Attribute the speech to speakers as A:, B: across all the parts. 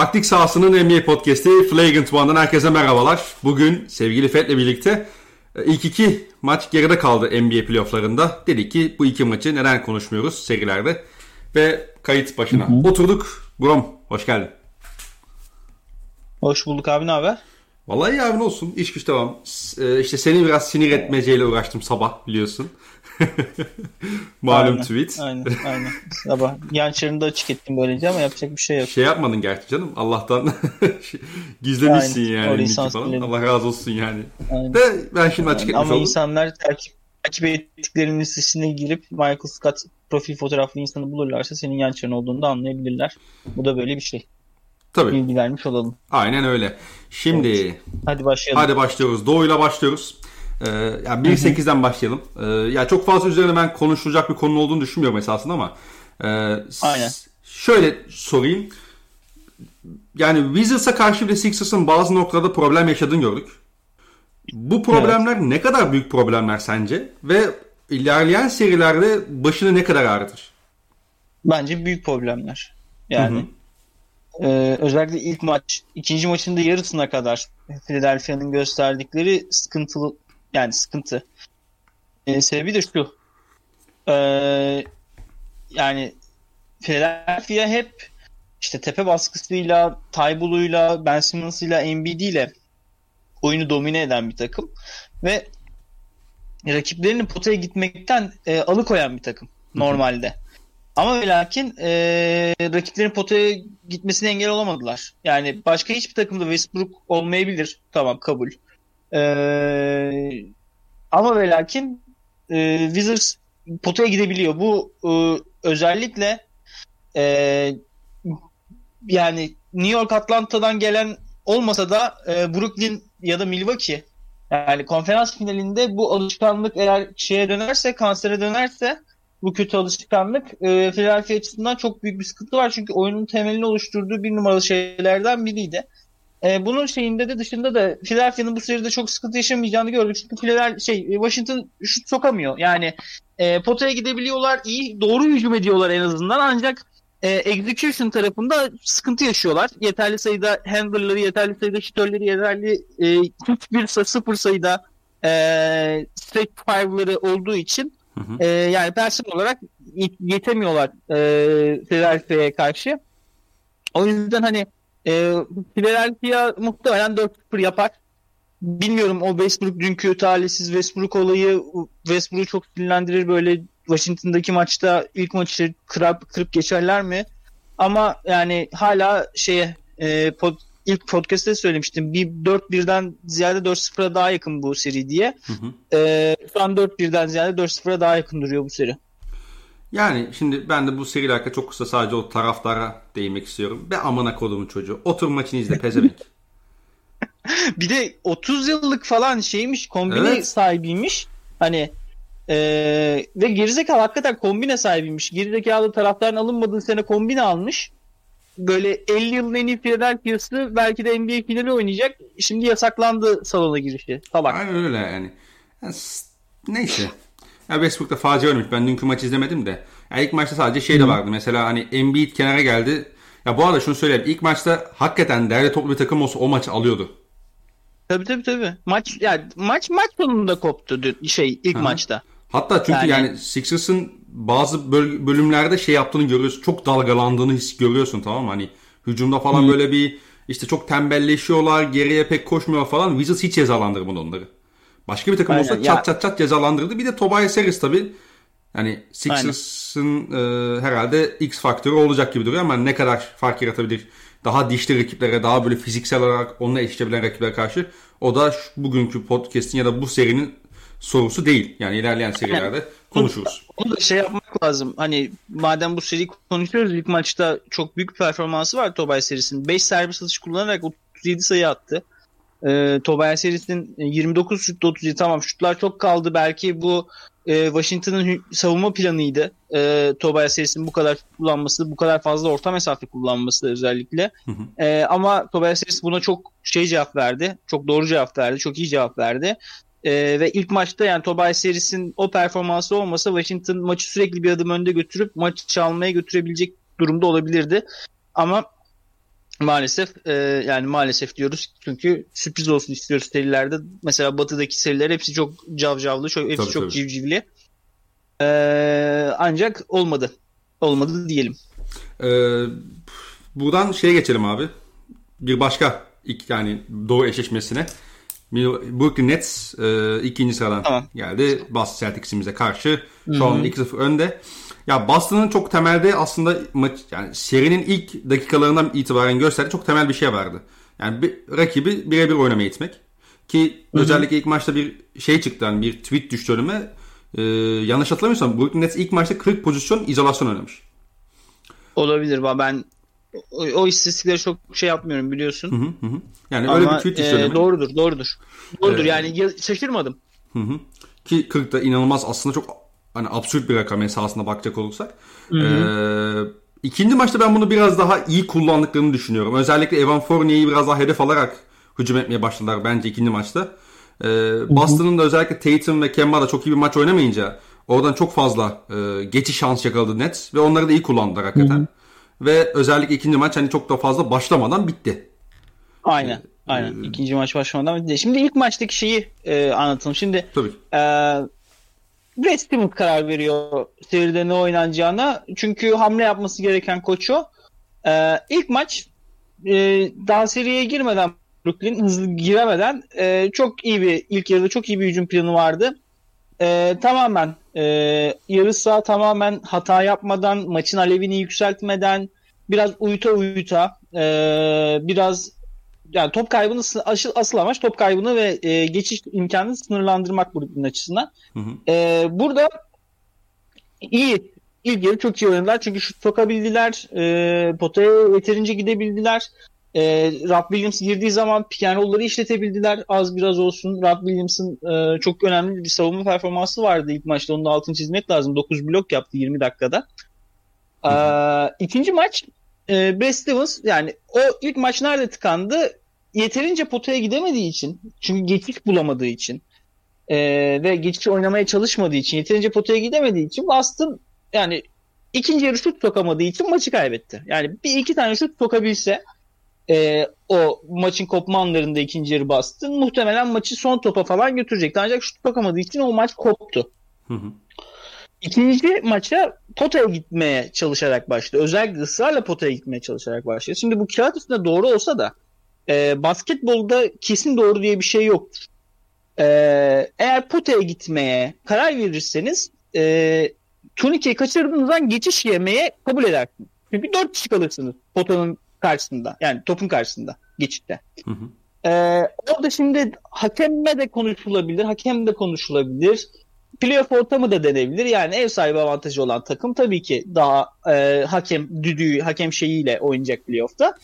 A: Taktik sahasının NBA podcast'i Flagrant One'dan herkese merhabalar. Bugün sevgili Fet'le birlikte e, ilk iki maç geride kaldı NBA playofflarında. Dedik ki bu iki maçı neden konuşmuyoruz serilerde. Ve kayıt başına hı hı. oturduk. Brom hoş geldin.
B: Hoş bulduk abi ne haber?
A: Vallahi iyi abi ne olsun iş güç devam. Ee, işte seni biraz sinir etmeceyle uğraştım sabah biliyorsun. Malum
B: aynen,
A: tweet.
B: Aynen aynen. Sabah yan çarını da açık ettim böylece ama yapacak bir şey yok.
A: Şey yapmadın gerçi canım. Allah'tan gizlemişsin aynen. yani. Falan. Allah razı olsun yani. Aynen. De ben şimdi açık etmiş
B: Ama
A: oldum.
B: insanlar takip, takip ettiklerinin listesine girip Michael Scott profil fotoğraflı insanı bulurlarsa senin yan çarın olduğunu da anlayabilirler. Bu da böyle bir şey.
A: Tabii.
B: Bilgi vermiş olalım.
A: Aynen öyle. Şimdi evet.
B: hadi başlayalım.
A: Hadi başlıyoruz. Doğu'yla başlıyoruz. Ee, yani 1.8'den başlayalım. Ee, ya çok fazla üzerine ben konuşulacak bir konu olduğunu düşünmüyorum esasında ama e,
B: Aynen.
A: şöyle sorayım. Yani Wizards'a karşı bile Sixers'ın bazı noktalarda problem yaşadığını gördük. Bu problemler evet. ne kadar büyük problemler sence? Ve ilerleyen serilerde başını ne kadar ağrıtır?
B: Bence büyük problemler. Yani hı hı. Ee, özellikle ilk maç, ikinci maçın da yarısına kadar Philadelphia'nın gösterdikleri sıkıntılı yani sıkıntı. Ee, sebebi de şu. Ee, yani Philadelphia hep işte tepe baskısıyla, Taybulu'yla, Ben Simmons'ıyla, Embiid'iyle oyunu domine eden bir takım ve rakiplerini potaya gitmekten e, alıkoyan bir takım normalde. Ama ve lakin e, rakiplerin potaya gitmesine engel olamadılar. Yani başka hiçbir takımda Westbrook olmayabilir. Tamam kabul. E, ama ve lakin e, Wizards potaya gidebiliyor. Bu e, özellikle e, yani New York Atlanta'dan gelen olmasa da e, Brooklyn ya da Milwaukee yani konferans finalinde bu alışkanlık eğer şeye dönerse kansere dönerse bu kötü alışkanlık e, Philadelphia açısından çok büyük bir sıkıntı var. Çünkü oyunun temelini oluşturduğu bir numaralı şeylerden biriydi. E, bunun şeyinde de dışında da Philadelphia'nın bu seride çok sıkıntı yaşamayacağını gördük. Çünkü Philadelphia şey Washington şut sokamıyor. Yani e, potaya gidebiliyorlar, iyi doğru hücum ediyorlar en azından ancak e, execution tarafında sıkıntı yaşıyorlar. Yeterli sayıda handler'ları, yeterli sayıda şütörleri, yeterli e, hiçbir sıfır sayıda e, stretch five'ları olduğu için Hı hı. E, yani personel olarak yetemiyorlar e, Philadelphia'ya karşı. O yüzden hani e, Philadelphia muhtemelen 4-0 yapar. Bilmiyorum o Westbrook dünkü talihsiz Westbrook olayı Westbrook'u çok sinirlendirir böyle Washington'daki maçta ilk maçı kırıp, kırıp geçerler mi? Ama yani hala şeye e, pod, ilk podcast'te söylemiştim. Bir 4-1'den ziyade 4-0'a daha yakın bu seri diye. Hı hı. E, şu an 4-1'den ziyade 4-0'a daha yakın duruyor bu seri.
A: Yani şimdi ben de bu seriyle alakalı çok kısa sadece o taraftara değinmek istiyorum. Be amına kodumun çocuğu. Otur maçını izle pezevenk.
B: bir de 30 yıllık falan şeymiş kombine evet. sahibiymiş. Hani ee, ve gerizekalı hakikaten kombine sahibiymiş. Gerizekalı taraftarın alınmadığı sene kombine almış böyle 50 yılın en iyi Philadelphia'sı belki de NBA finali oynayacak. Şimdi yasaklandı salona girişi. Salak.
A: Aynen öyle yani. yani neyse. Ya Westbrook'ta facia ölmüş. Ben dünkü maçı izlemedim de. Ya ilk maçta sadece şey de vardı. Mesela hani Embiid kenara geldi. Ya bu arada şunu söyleyeyim. İlk maçta hakikaten değerli toplu bir takım olsa o maçı alıyordu.
B: Tabii tabii tabii. Maç yani maç maç sonunda koptu şey ilk Hı-hı. maçta.
A: Hatta çünkü yani, yani Sixers'ın bazı bölümlerde şey yaptığını görüyorsun. Çok dalgalandığını his görüyorsun tamam mı? Hani hücumda falan hmm. böyle bir işte çok tembelleşiyorlar. Geriye pek koşmuyor falan. Wizards hiç cezalandırmadı onları. Başka bir takım Aynen, olsa ya. çat çat çat cezalandırdı. Bir de Tobias Harris tabii. Yani Sixers'ın e, herhalde X faktörü olacak gibi duruyor ama ne kadar fark yaratabilir daha dişli rakiplere, daha böyle fiziksel olarak onunla eşleşebilen rakiplere karşı o da şu, bugünkü podcast'in ya da bu serinin sorusu değil. Yani ilerleyen serilerde konuşuruz.
B: Onu da şey yapmak lazım. Hani madem bu seri konuşuyoruz ilk maçta çok büyük bir performansı var Tobay serisinin. 5 servis atış kullanarak 37 sayı attı. Ee, Tobay serisinin 29 şutta 37 tamam şutlar çok kaldı. Belki bu e, Washington'ın savunma planıydı. E, Tobay serisinin bu kadar kullanması, bu kadar fazla orta mesafe kullanması özellikle. Hı hı. E, ama Tobay serisi buna çok şey cevap verdi. Çok doğru cevap verdi. Çok iyi cevap verdi. E, ve ilk maçta yani Tobias Harris'in o performansı olmasa Washington maçı sürekli bir adım önde götürüp maçı çalmaya götürebilecek durumda olabilirdi. Ama Maalesef e, yani maalesef diyoruz çünkü sürpriz olsun istiyoruz serilerde. Mesela batıdaki seriler hepsi çok cavcavlı, çok, hepsi
A: Tabii,
B: çok
A: tabii.
B: civcivli. E, ancak olmadı. Olmadı diyelim.
A: Ee, buradan şeye geçelim abi. Bir başka ilk yani doğu eşleşmesine. Brooklyn Nets e, ikinci sıradan
B: Tamam.
A: geldi. Boston Celtics'imize karşı. Şu an 2-0 önde. Ya Boston'ın çok temelde aslında maç yani serinin ilk dakikalarından itibaren gösterdiği çok temel bir şey vardı. Yani bir, rakibi birebir oynamaya itmek. Ki özellikle ilk maçta bir şey çıktı hani bir tweet düştü önüme. Ee, yanlış hatırlamıyorsam Brooklyn Nets ilk maçta 40 pozisyon izolasyon oynamış.
B: Olabilir. va- Ben o, o istatistikleri çok şey yapmıyorum biliyorsun.
A: Hı hı hı. Yani öyle bir
B: Ama
A: tweet
B: e,
A: düştü önüme.
B: doğrudur, doğrudur. Doğrudur
A: Ee,
B: yani ya- şaşırmadım.
A: Hı hı. Ki 40 da inanılmaz aslında çok hani absürt bir rakam esasında bakacak olursak. Ee, ikinci maçta ben bunu biraz daha iyi kullandıklarını düşünüyorum. Özellikle Evan Fournier'i biraz daha hedef alarak hücum etmeye başladılar bence ikinci maçta. Ee, Boston'ın da özellikle Tatum ve Kemba da çok iyi bir maç oynamayınca oradan çok fazla e, geçiş şans yakaladı Nets ve onları da iyi kullandılar hakikaten. Ve özellikle ikinci maç hani çok da fazla başlamadan bitti.
B: Aynen. Aynen. İkinci maç başlamadan bitti. Şimdi ilk maçtaki şeyi e, anlatalım. Şimdi
A: Tabii.
B: e, Brad Stevens karar veriyor seride ne oynanacağına. Çünkü hamle yapması gereken koç o. E, ilk maç e, daha seriye girmeden Brooklyn hızlı giremeden e, çok iyi bir ilk yarıda çok iyi bir hücum planı vardı. E, tamamen e, yarı saha tamamen hata yapmadan maçın alevini yükseltmeden biraz uyuta uyuta e, biraz yani top kaybını sı- asıl, asıl amaç top kaybını ve e, geçiş imkanını sınırlandırmak Brooklyn açısından.
A: Hı hı.
B: E, burada iyi ilk yarı çok iyi oynadılar. Çünkü şut sokabildiler e, potaya yeterince gidebildiler. E, Rob Williams girdiği zaman roll'ları işletebildiler. Az biraz olsun Rob Williams'ın e, çok önemli bir savunma performansı vardı ilk maçta. Onun da altını çizmek lazım. 9 blok yaptı 20 dakikada. E, ikinci maç e, Brad Stevens yani o ilk maç nerede tıkandı yeterince potaya gidemediği için çünkü geçiş bulamadığı için e, ve geçiş oynamaya çalışmadığı için yeterince potaya gidemediği için Boston yani ikinci yarı şut sokamadığı için maçı kaybetti. Yani bir iki tane şut sokabilse e, o maçın kopma anlarında ikinci yarı Boston muhtemelen maçı son topa falan götürecekti. Ancak şut sokamadığı için o maç koptu.
A: Hı hı.
B: İkinci maça potaya gitmeye çalışarak başladı. Özellikle ısrarla potaya gitmeye çalışarak başladı. Şimdi bu kağıt üstünde doğru olsa da e, basketbolda kesin doğru diye bir şey yoktur. E, eğer potaya gitmeye karar verirseniz e, turnikeyi kaçırdığınızdan geçiş yemeye kabul edersiniz. Çünkü dört kişi kalırsınız potanın karşısında. Yani topun karşısında geçitte.
A: Hı hı.
B: Ee, orada şimdi hakemme de konuşulabilir, hakem de konuşulabilir. Playoff ortamı da denebilir. Yani ev sahibi avantajı olan takım tabii ki daha e, hakem düdüğü, hakem şeyiyle oynayacak playoff'ta.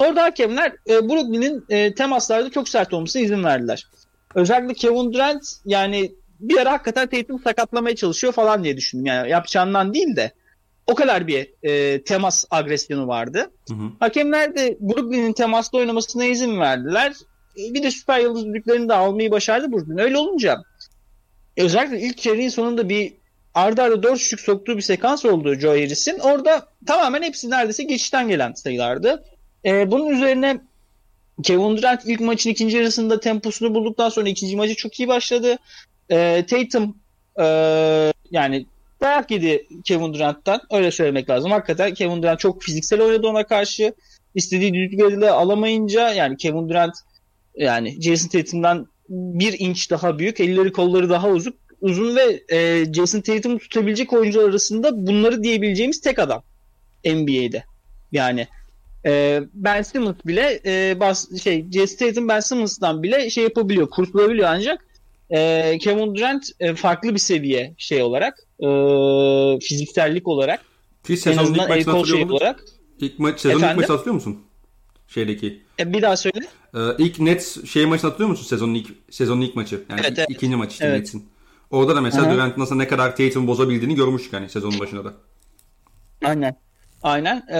B: Orada hakemler e, Brooklyn'in e, temaslarda çok sert olmasına izin verdiler. Özellikle Kevin Durant yani bir ara hakikaten Tatum sakatlamaya çalışıyor falan diye düşündüm. Yani yapacağından değil de o kadar bir e, temas agresyonu vardı.
A: Hı hı.
B: Hakemler de Brooklyn'in temaslı oynamasına izin verdiler. E, Bir de süper yıldız düdüklerini de almayı başardı Brooklyn. Öyle olunca özellikle ilk çeyreğin sonunda bir arda arda dört şut soktuğu bir sekans oldu Joe Harris'in. Orada tamamen hepsi neredeyse geçişten gelen sayılardı. E, bunun üzerine Kevin Durant ilk maçın ikinci yarısında temposunu bulduktan sonra ikinci maçı çok iyi başladı. E, Tatum e, yani dayak yedi Kevin Durant'tan. Öyle söylemek lazım. Hakikaten Kevin Durant çok fiziksel oynadı ona karşı. İstediği düdükleri alamayınca yani Kevin Durant yani Jason Tatum'dan bir inç daha büyük. Elleri kolları daha uzun, uzun ve e, Jason Tatum'u tutabilecek oyuncular arasında bunları diyebileceğimiz tek adam NBA'de. Yani e, Ben Simmons bile e, bas, şey Jason Tatum Ben Simmons'dan bile şey yapabiliyor, kurtulabiliyor ancak e, Kevin Durant e, farklı bir seviye şey olarak e, fiziksellik olarak
A: Ki sezonun ilk maçını
B: kol
A: hatırlıyor
B: şey
A: musun?
B: olarak.
A: İlk maç, sezonun ilk maçını hatırlıyor musun? Şeydeki.
B: E, bir daha söyle.
A: Ee, ilk Nets şey maçını hatırlıyor musun? Sezonun ilk sezonun ilk maçı. Yani
B: Evet, evet.
A: ikinci maç işte
B: Evet.
A: Nets'in. Orada da mesela
B: hı.
A: Durant nasıl ne kadar Tatum bozabildiğini görmüştük hani sezonun başında da.
B: Aynen. Aynen. Ee,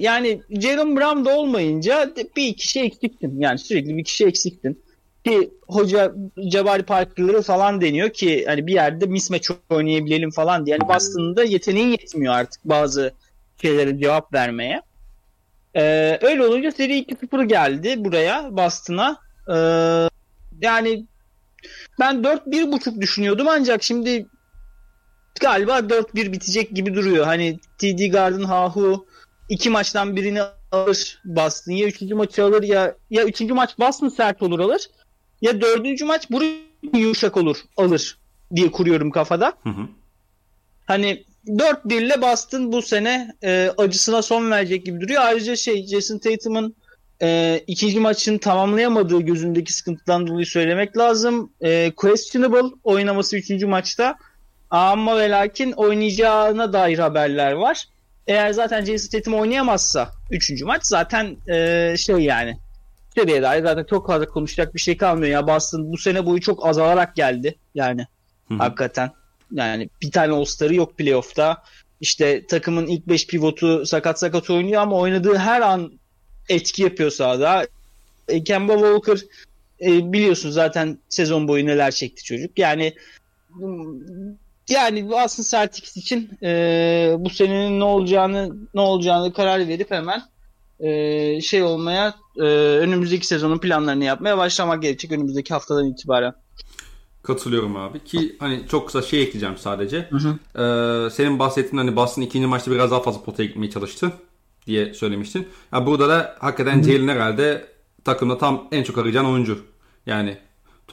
B: yani Jalen Brown da olmayınca bir kişi eksiktin. Yani sürekli bir kişi eksiktin. Ki hoca Jabari Parker'ları falan deniyor ki hani bir yerde mismatch oynayabilelim falan diye. Yani Boston'ın da yeteneği yetmiyor artık bazı şeylere cevap vermeye. Ee, öyle olunca seri 2-0 geldi buraya Boston'a. Ee, yani ben 4-1.5 düşünüyordum ancak şimdi galiba 4-1 bitecek gibi duruyor. Hani TD Garden Hahu iki maçtan birini alır Boston. Ya üçüncü maçı alır ya ya üçüncü maç Boston sert olur alır. Ya dördüncü maç Brooklyn yumuşak olur alır diye kuruyorum kafada.
A: Hı hı.
B: Hani 4-1 ile Boston bu sene e, acısına son verecek gibi duruyor. Ayrıca şey Jason Tatum'un e, ikinci maçını tamamlayamadığı gözündeki sıkıntıdan dolayı söylemek lazım. E, questionable oynaması üçüncü maçta. Ama ve lakin oynayacağına dair haberler var. Eğer zaten Jason Tatum oynayamazsa üçüncü maç zaten e, şey yani seriye dair zaten çok fazla konuşacak bir şey kalmıyor. Ya Boston bu sene boyu çok azalarak geldi yani
A: Hı hı.
B: hakikaten. Yani bir tane All-Star'ı yok playoff'ta. İşte takımın ilk 5 pivotu sakat sakat oynuyor ama oynadığı her an etki yapıyor sahada. E, Kemba Walker e, biliyorsun zaten sezon boyu neler çekti çocuk. Yani yani Boston Celtics için e, bu senenin ne olacağını ne olacağını karar verip hemen e, şey olmaya e, önümüzdeki sezonun planlarını yapmaya başlamak gerekecek önümüzdeki haftadan itibaren.
A: Katılıyorum abi ki hani çok kısa şey ekleyeceğim sadece.
B: Hı hı.
A: Ee, senin bahsettiğin hani Boston ikinci maçta biraz daha fazla potaya gitmeye çalıştı diye söylemiştin. Ya burada da hakikaten Jalen herhalde takımda tam en çok arayacağın oyuncu. Yani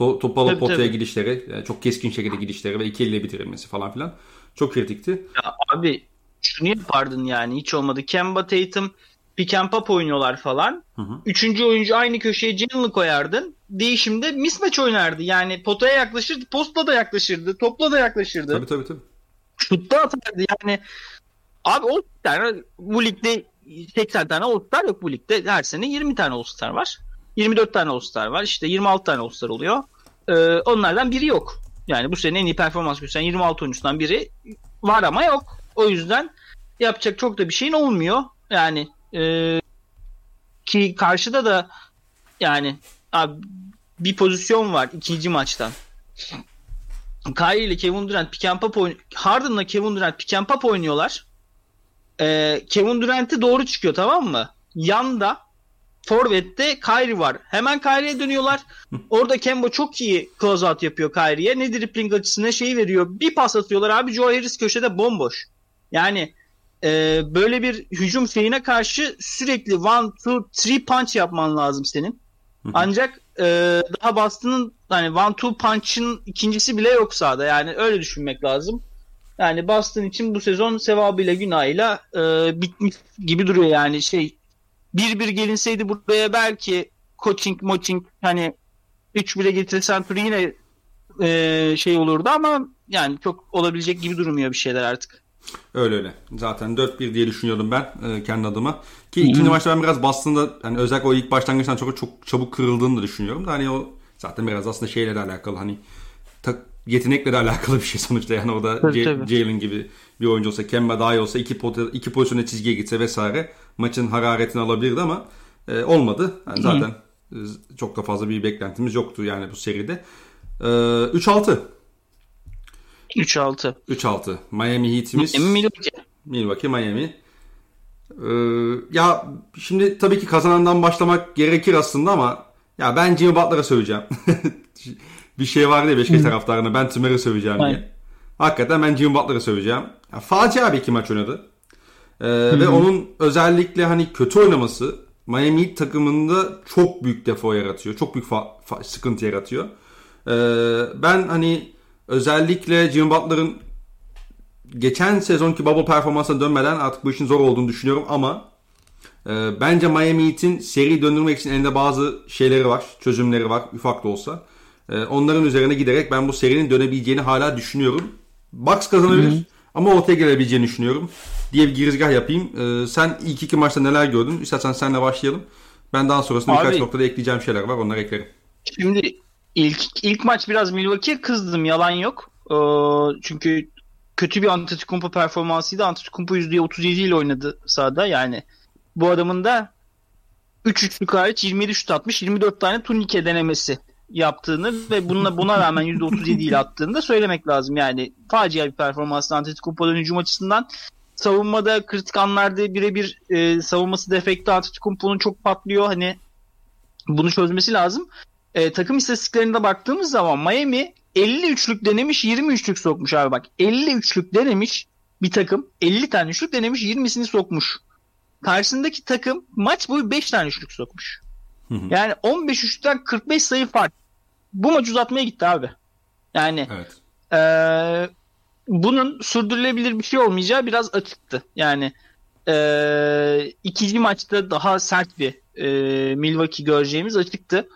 A: to
B: Tabii,
A: potaya
B: tabii.
A: gidişleri, yani çok keskin şekilde gidişleri ve iki elle bitirilmesi falan filan çok kritikti.
B: Ya abi şunu yapardın yani hiç olmadı. Kemba Tatum pick and pop oynuyorlar falan.
A: Hı hı.
B: Üçüncü oyuncu aynı köşeye Jalen'ı koyardın. Değişimde mismatch oynardı. Yani potaya yaklaşırdı, postla da yaklaşırdı, topla da yaklaşırdı.
A: Tabii tabii tabii.
B: Şutta atardı yani. Abi o tane bu ligde 80 tane All-Star yok bu ligde. Her sene 20 tane All-Star var. 24 tane All-Star var. İşte 26 tane All-Star oluyor. Ee, onlardan biri yok. Yani bu sene en iyi performans gösteren 26 oyuncusundan biri var ama yok. O yüzden yapacak çok da bir şeyin olmuyor. Yani e, ki karşıda da yani abi, bir pozisyon var ikinci maçtan. Kyrie ile Kevin Durant pick and pop oyn- Harden'la Kevin Durant pick and pop oynuyorlar. Ee, Kevin Durant'e doğru çıkıyor tamam mı? Yanda Forvet'te Kyrie var. Hemen Kyrie'ye dönüyorlar. Orada Kemba çok iyi close out yapıyor Kyrie'ye. Ne dribbling açısına şeyi veriyor. Bir pas atıyorlar abi. Joe Harris köşede bomboş. Yani e, böyle bir hücum şeyine karşı sürekli one, two, three punch yapman lazım senin. Ancak e, daha Boston'ın hani one two punch'ın ikincisi bile yok sahada. Yani öyle düşünmek lazım. Yani Boston için bu sezon sevabıyla günahıyla e, bitmiş gibi duruyor yani şey bir bir gelinseydi buraya belki coaching moaching hani 3 bile getirsen turu yine e, şey olurdu ama yani çok olabilecek gibi durmuyor bir şeyler artık.
A: Öyle öyle. Zaten 4-1 diye düşünüyordum ben e, kendi adıma. Ki ikinci maçta ben biraz Boston'da hani özellikle o ilk başlangıçtan çok çok çabuk kırıldığını da düşünüyorum da hani o zaten biraz aslında şeyle de alakalı hani ta- yetenekle de alakalı bir şey sonuçta yani J-
B: tabii.
A: Jalen gibi bir oyuncu olsa Kemba daha iyi olsa iki, pot- iki pozisyona çizgiye gitse vesaire maçın hararetini alabilirdi ama e, olmadı. Yani zaten e, çok da fazla bir beklentimiz yoktu yani bu seride. E, 3-6.
B: 3-6.
A: 3-6. Miami Heat'imiz.
B: Milwaukee.
A: Milwaukee, Miami. Ee, ya şimdi tabii ki kazanandan başlamak gerekir aslında ama ya ben Jimmy Butler'a söyleyeceğim. bir şey var diye Beşiktaş taraftarına ben Tümer'e söyleyeceğim diye. Hakikaten ben Jimmy Butler'a söyleyeceğim. Ya, facia bir iki maç oynadı. Ee, ve onun özellikle hani kötü oynaması Miami Heat takımında çok büyük defo yaratıyor. Çok büyük sıkıntı yaratıyor. Ee, ben hani özellikle Jimmy Butler'ın geçen sezonki bubble performansına dönmeden artık bu işin zor olduğunu düşünüyorum ama e, bence Miami Heat'in seri döndürmek için elinde bazı şeyleri var, çözümleri var ufak da olsa. E, onların üzerine giderek ben bu serinin dönebileceğini hala düşünüyorum. Bucks kazanabilir ama ortaya gelebileceğini düşünüyorum diye bir girizgah yapayım. E, sen ilk iki maçta neler gördün? İstersen senle başlayalım. Ben daha sonrasında birkaç
B: Abi-
A: noktada ekleyeceğim şeyler var onları eklerim.
B: Şimdi ilk ilk maç biraz Milwaukee'ye kızdım yalan yok. Ee, çünkü kötü bir Antetokounmpo performansıydı. Antetokounmpo %37 ile oynadı sahada yani. Bu adamın da 3 üçlük hariç 27 şut atmış 24 tane turnike denemesi yaptığını ve bununla buna rağmen %37 ile attığını da söylemek lazım. Yani facia bir performans Antetokounmpo'dan hücum açısından. Savunmada kritik anlarda birebir e, savunması defekte Antetokounmpo'nun çok patlıyor. Hani bunu çözmesi lazım. E, takım istatistiklerine baktığımız zaman Miami 50 üçlük denemiş 20 üçlük sokmuş abi bak. 50 üçlük denemiş bir takım 50 tane üçlük denemiş 20'sini sokmuş. Karşısındaki takım maç boyu 5 tane üçlük sokmuş.
A: Hı hı.
B: Yani 15 üçlükten 45 sayı fark. Bu maç uzatmaya gitti abi. Yani
A: Evet.
B: ee, bunun sürdürülebilir bir şey olmayacağı biraz açıktı. Yani ee, ikinci maçta daha sert bir ee, Milwaukee göreceğimiz açıktı.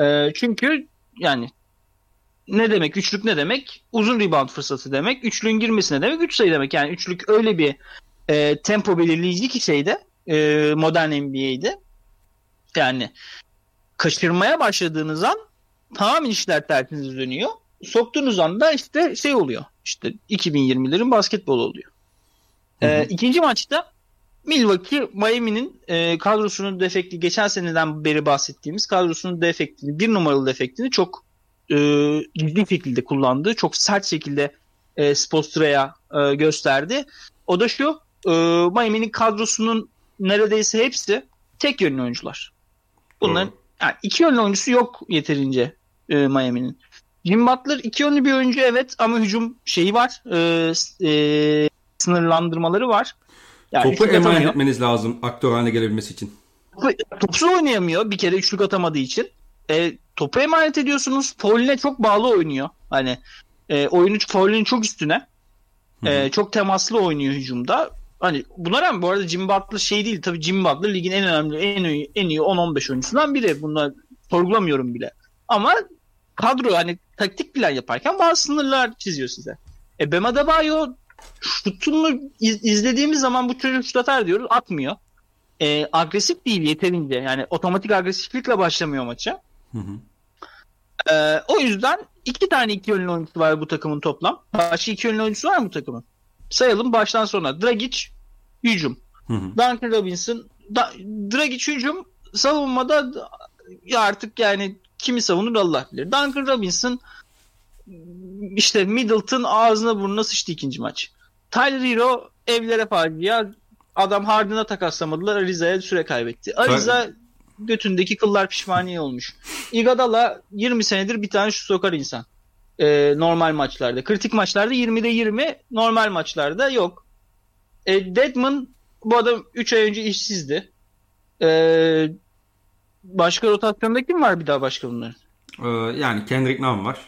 B: Ee, çünkü yani ne demek üçlük ne demek? Uzun rebound fırsatı demek. Üçlüğün girmesi ne demek? Üç sayı demek. Yani üçlük öyle bir ee, tempo belirleyici ki şeyde ee, modern NBA'de. Yani kaçırmaya başladığınız an tamamen işler tersiniz dönüyor. Soktuğunuz anda işte şey oluyor. İşte 2020'lerin basketbol oluyor.
A: Hı hı.
B: Ee, ikinci maçta Milwaukee Miami'nin e, kadrosunun defekti geçen seneden beri bahsettiğimiz kadrosunun defektini bir numaralı defektini çok e, ciddi şekilde kullandı. Çok sert şekilde e, Spostra'ya e, gösterdi. O da şu e, Miami'nin kadrosunun neredeyse hepsi tek yönlü oyuncular. Bunların
A: Doğru.
B: yani iki yönlü oyuncusu yok yeterince e, Miami'nin. Jim Butler iki yönlü bir oyuncu evet ama hücum şeyi var. E, e, sınırlandırmaları var. Yani
A: Topu emanet etmeniz lazım aktör haline gelebilmesi için.
B: Topsuz oynayamıyor bir kere üçlük atamadığı için. E, topu emanet ediyorsunuz. Fauline çok bağlı oynuyor. Hani e, oyunu Fauline'in çok üstüne.
A: Hı hı.
B: E, çok temaslı oynuyor hücumda. Hani buna rağmen bu arada Jimmy Butler şey değil. Tabii Jimmy Butler ligin en önemli, en iyi, en iyi 10-15 oyuncusundan biri. Bunu sorgulamıyorum bile. Ama kadro hani taktik plan yaparken bazı sınırlar çiziyor size. E Bam Adebayo şutunu iz- izlediğimiz zaman bu çocuk şut atar diyoruz. Atmıyor. E, agresif değil yeterince. Yani otomatik agresiflikle başlamıyor maça.
A: Hı hı.
B: Ee, o yüzden iki tane iki yönlü oyuncusu var bu takımın toplam. Başka iki yönlü oyuncusu var mı bu takımın? Sayalım baştan sona. Dragic hücum.
A: Hı hı.
B: Duncan Robinson. Da, Dragic hücum. Savunmada ya artık yani kimi savunur Allah bilir. Duncan Robinson işte Middleton ağzına burnuna sıçtı ikinci maç. Tyler Hero evlere facia. Adam Harden'a takaslamadılar. Ariza'ya süre kaybetti. Ariza götündeki kıllar pişmaniye olmuş. Iguodala 20 senedir bir tane şu sokar insan. Ee, normal maçlarda. Kritik maçlarda 20'de 20, normal maçlarda yok. E, Deadman bu adam 3 ay önce işsizdi. Ee, başka rotasyonda kim var bir daha başka bunların?
A: Ee, yani Kendrick Nunn var.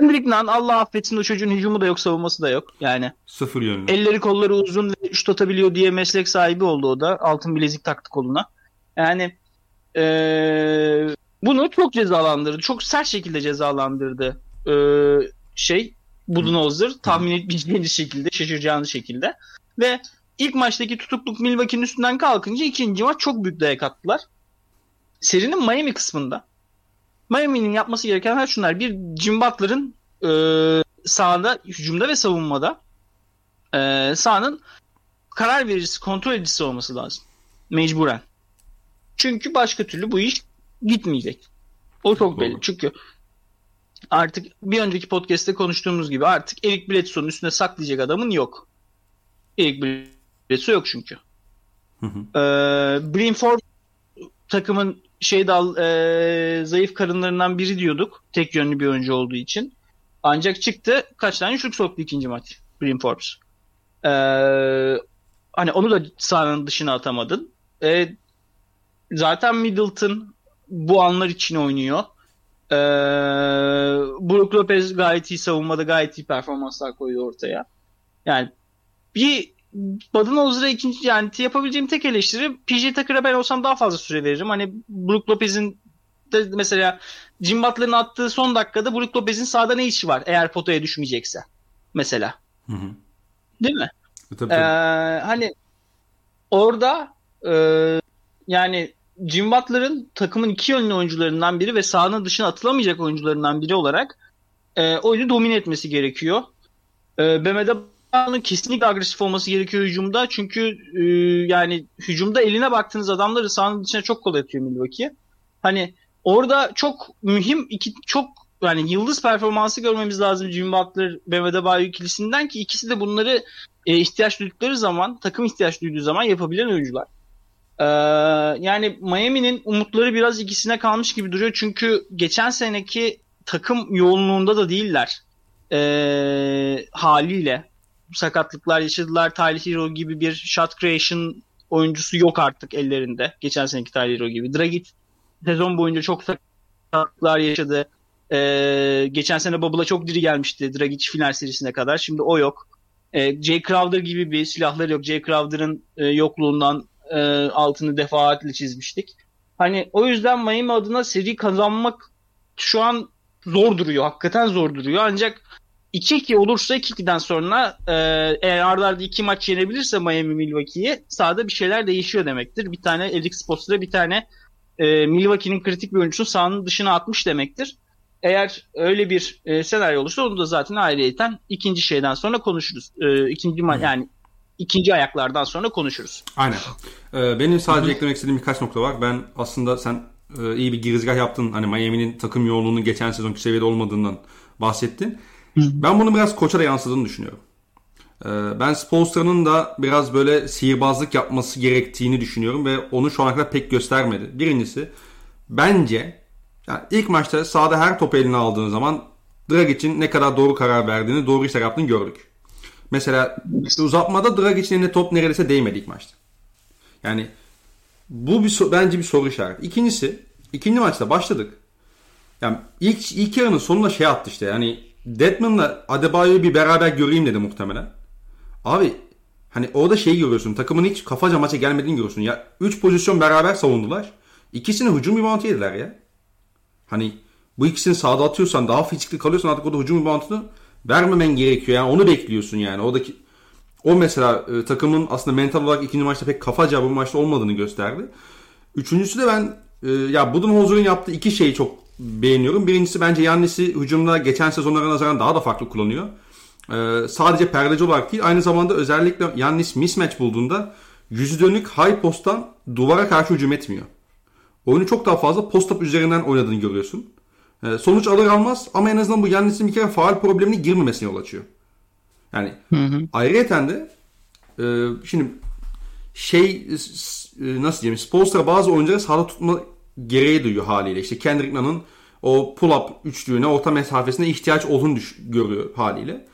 B: Kendrick Nunn Allah affetsin o çocuğun hücumu da yok savunması da yok. Yani
A: Sıfır yönlü.
B: elleri kolları uzun ve şut atabiliyor diye meslek sahibi oldu o da. Altın bilezik taktı koluna. Yani eee, bunu çok cezalandırdı. Çok sert şekilde cezalandırdı eee, şey Budenholzer tahmin etmeyeceğiniz şekilde, şaşıracağınız şekilde. Ve ilk maçtaki tutukluk Milwaukee'nin üstünden kalkınca ikinci maç çok büyük dayak attılar. Serinin Miami kısmında Miami'nin yapması gereken her şunlar. Bir Jim Butler'ın eee sahada, hücumda ve savunmada eee sahanın karar vericisi, kontrol edicisi olması lazım. Mecburen. Çünkü başka türlü bu iş gitmeyecek. O çok belli. Çünkü artık bir önceki podcast'te konuştuğumuz gibi artık Eric Bledsoe'nun üstüne saklayacak adamın yok. Eric Bledsoe yok çünkü.
A: Hı hı.
B: Ee, Bryn Forbes takımın şey dal e, zayıf karınlarından biri diyorduk. Tek yönlü bir oyuncu olduğu için. Ancak çıktı kaç tane şut soktu ikinci maç Bryn Forbes. Ee, hani onu da sahanın dışına atamadın. Ee, zaten Middleton bu anlar için oynuyor. Ee, Brook Lopez gayet iyi savunmada gayet iyi performanslar koydu ortaya. Yani bir Budenholzer'a ikinci yani yapabileceğim tek eleştiri PJ Tucker'a ben olsam daha fazla süre veririm. Hani Brook Lopez'in de mesela Jim Butler'ın attığı son dakikada Brook Lopez'in sahada ne işi var eğer potaya düşmeyecekse mesela.
A: Hı hı.
B: Değil mi?
A: E, tabii,
B: Ee,
A: tabii.
B: hani orada e, yani Jim Butler'ın takımın iki yönlü oyuncularından biri ve sahanın dışına atılamayacak oyuncularından biri olarak e, oyunu domine etmesi gerekiyor. E, Bam Adebayo'nun kesinlikle agresif olması gerekiyor hücumda. Çünkü e, yani hücumda eline baktığınız adamları sahanın dışına çok kolay atıyor Milwaukee. Hani orada çok mühim iki çok yani yıldız performansı görmemiz lazım Jimmy Butler Bam Adebayo ikilisinden ki ikisi de bunları e, ihtiyaç duydukları zaman, takım ihtiyaç duyduğu zaman yapabilen oyuncular. Ee, yani Miami'nin umutları biraz ikisine kalmış gibi duruyor. Çünkü geçen seneki takım yoğunluğunda da değiller. Ee, haliyle sakatlıklar yaşadılar. Tyler Hero gibi bir shot creation oyuncusu yok artık ellerinde. Geçen seneki Tyler Hero gibi. Dragic sezon boyunca çok sakatlıklar yaşadı. Ee, geçen sene Bubble'a çok diri gelmişti Dragic final serisine kadar. Şimdi o yok. Ee, Jay Crowder gibi bir silahları yok. Jay Crowder'ın e, yokluğundan e, altını defaatle çizmiştik. Hani o yüzden Miami adına seri kazanmak şu an zor duruyor. Hakikaten zor duruyor. Ancak 2-2 olursa 2-2'den sonra e, eğer arda arda iki maç yenebilirse Miami Milwaukee'yi sahada bir şeyler değişiyor demektir. Bir tane Eric Spoelstra bir tane e, Milwaukee'nin kritik bir oyuncusunu sahanın dışına atmış demektir. Eğer öyle bir e, senaryo olursa onu da zaten ayrıyeten ikinci şeyden sonra konuşuruz. E, ikinci ma- yani ikinci ayaklardan sonra konuşuruz.
A: Aynen. Ee, benim sadece Hı-hı. eklemek istediğim birkaç nokta var. Ben aslında sen e, iyi bir girizgah yaptın. Hani Miami'nin takım yoğunluğunun geçen sezonki seviyede olmadığından bahsettin. Ben bunu biraz koça da yansıdığını düşünüyorum. Ee, ben Spolstra'nın da biraz böyle sihirbazlık yapması gerektiğini düşünüyorum ve onu şu ana kadar pek göstermedi. Birincisi bence yani ilk maçta sahada her topu eline aldığın zaman Dragic'in ne kadar doğru karar verdiğini, doğru işler yaptığını gördük. Mesela uzatmada Dragic'in eline top neredeyse değmedi ilk maçta. Yani bu bir bence bir soru işareti. İkincisi, ikinci maçta başladık. Yani ilk ilk yarının sonunda şey attı işte. Yani Deadman'la Adebayo'yu bir beraber göreyim dedi muhtemelen. Abi hani orada şey görüyorsun. Takımın hiç kafaca maça gelmediğini görüyorsun. Ya 3 pozisyon beraber savundular. İkisini hücum reboundu yediler ya. Hani bu ikisini sağda atıyorsan daha fizikli kalıyorsan artık o da hücum reboundunu vermemen gerekiyor. Yani onu bekliyorsun yani. Oradaki o mesela e, takımın aslında mental olarak ikinci maçta pek kafaca bu maçta olmadığını gösterdi. Üçüncüsü de ben e, ya Budenholzer'ın yaptığı iki şeyi çok beğeniyorum. Birincisi bence Yannis'i hücumda geçen sezonlara nazaran daha da farklı kullanıyor. E, sadece perdeci olarak değil aynı zamanda özellikle Yannis mismatch bulduğunda yüzü dönük high posttan duvara karşı hücum etmiyor. Oyunu çok daha fazla post-up üzerinden oynadığını görüyorsun. E, sonuç alır almaz ama en azından bu Yannis'in bir kere faal problemine girmemesine yol açıyor. Yani hı hı. ayrıyeten de e, şimdi şey e, nasıl diyeyim Spolstra bazı oyuncuları sahada tutma gereği duyuyor haliyle. İşte Kendrick Nunn'ın o pull-up üçlüğüne orta mesafesine ihtiyaç olduğunu düş- görüyor haliyle.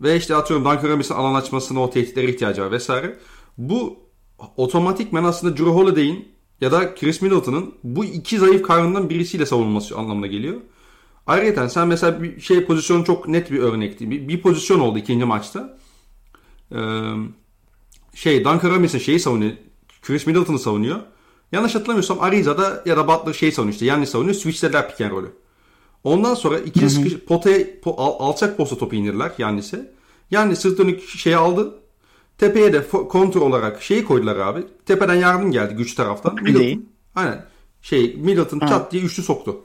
A: Ve işte atıyorum Duncan Robinson'ın alan açmasına o tehditlere ihtiyacı var vesaire. Bu otomatikmen aslında Drew Holiday'in ya da Chris Middleton'ın bu iki zayıf karnından birisiyle savunulması anlamına geliyor. Ayrıca sen mesela bir şey pozisyonu çok net bir örnekti. Bir, bir pozisyon oldu ikinci maçta. Ee, şey Duncan Robinson şeyi savunuyor. Chris Middleton'ı savunuyor. Yanlış hatırlamıyorsam Ariza'da ya da Butler şey savunuyor işte. Yani savunuyor. Switchlediler pick and roll'ü. Ondan sonra ikili sıkış, potaya, po, al, alçak posta topu indirdiler Yannis'e. Yani sırt dönük şey aldı. Tepeye de kontrol olarak şeyi koydular abi. Tepeden yardım geldi güç taraftan. Middleton, aynen. Şey Middleton ha. çat diye üçlü soktu.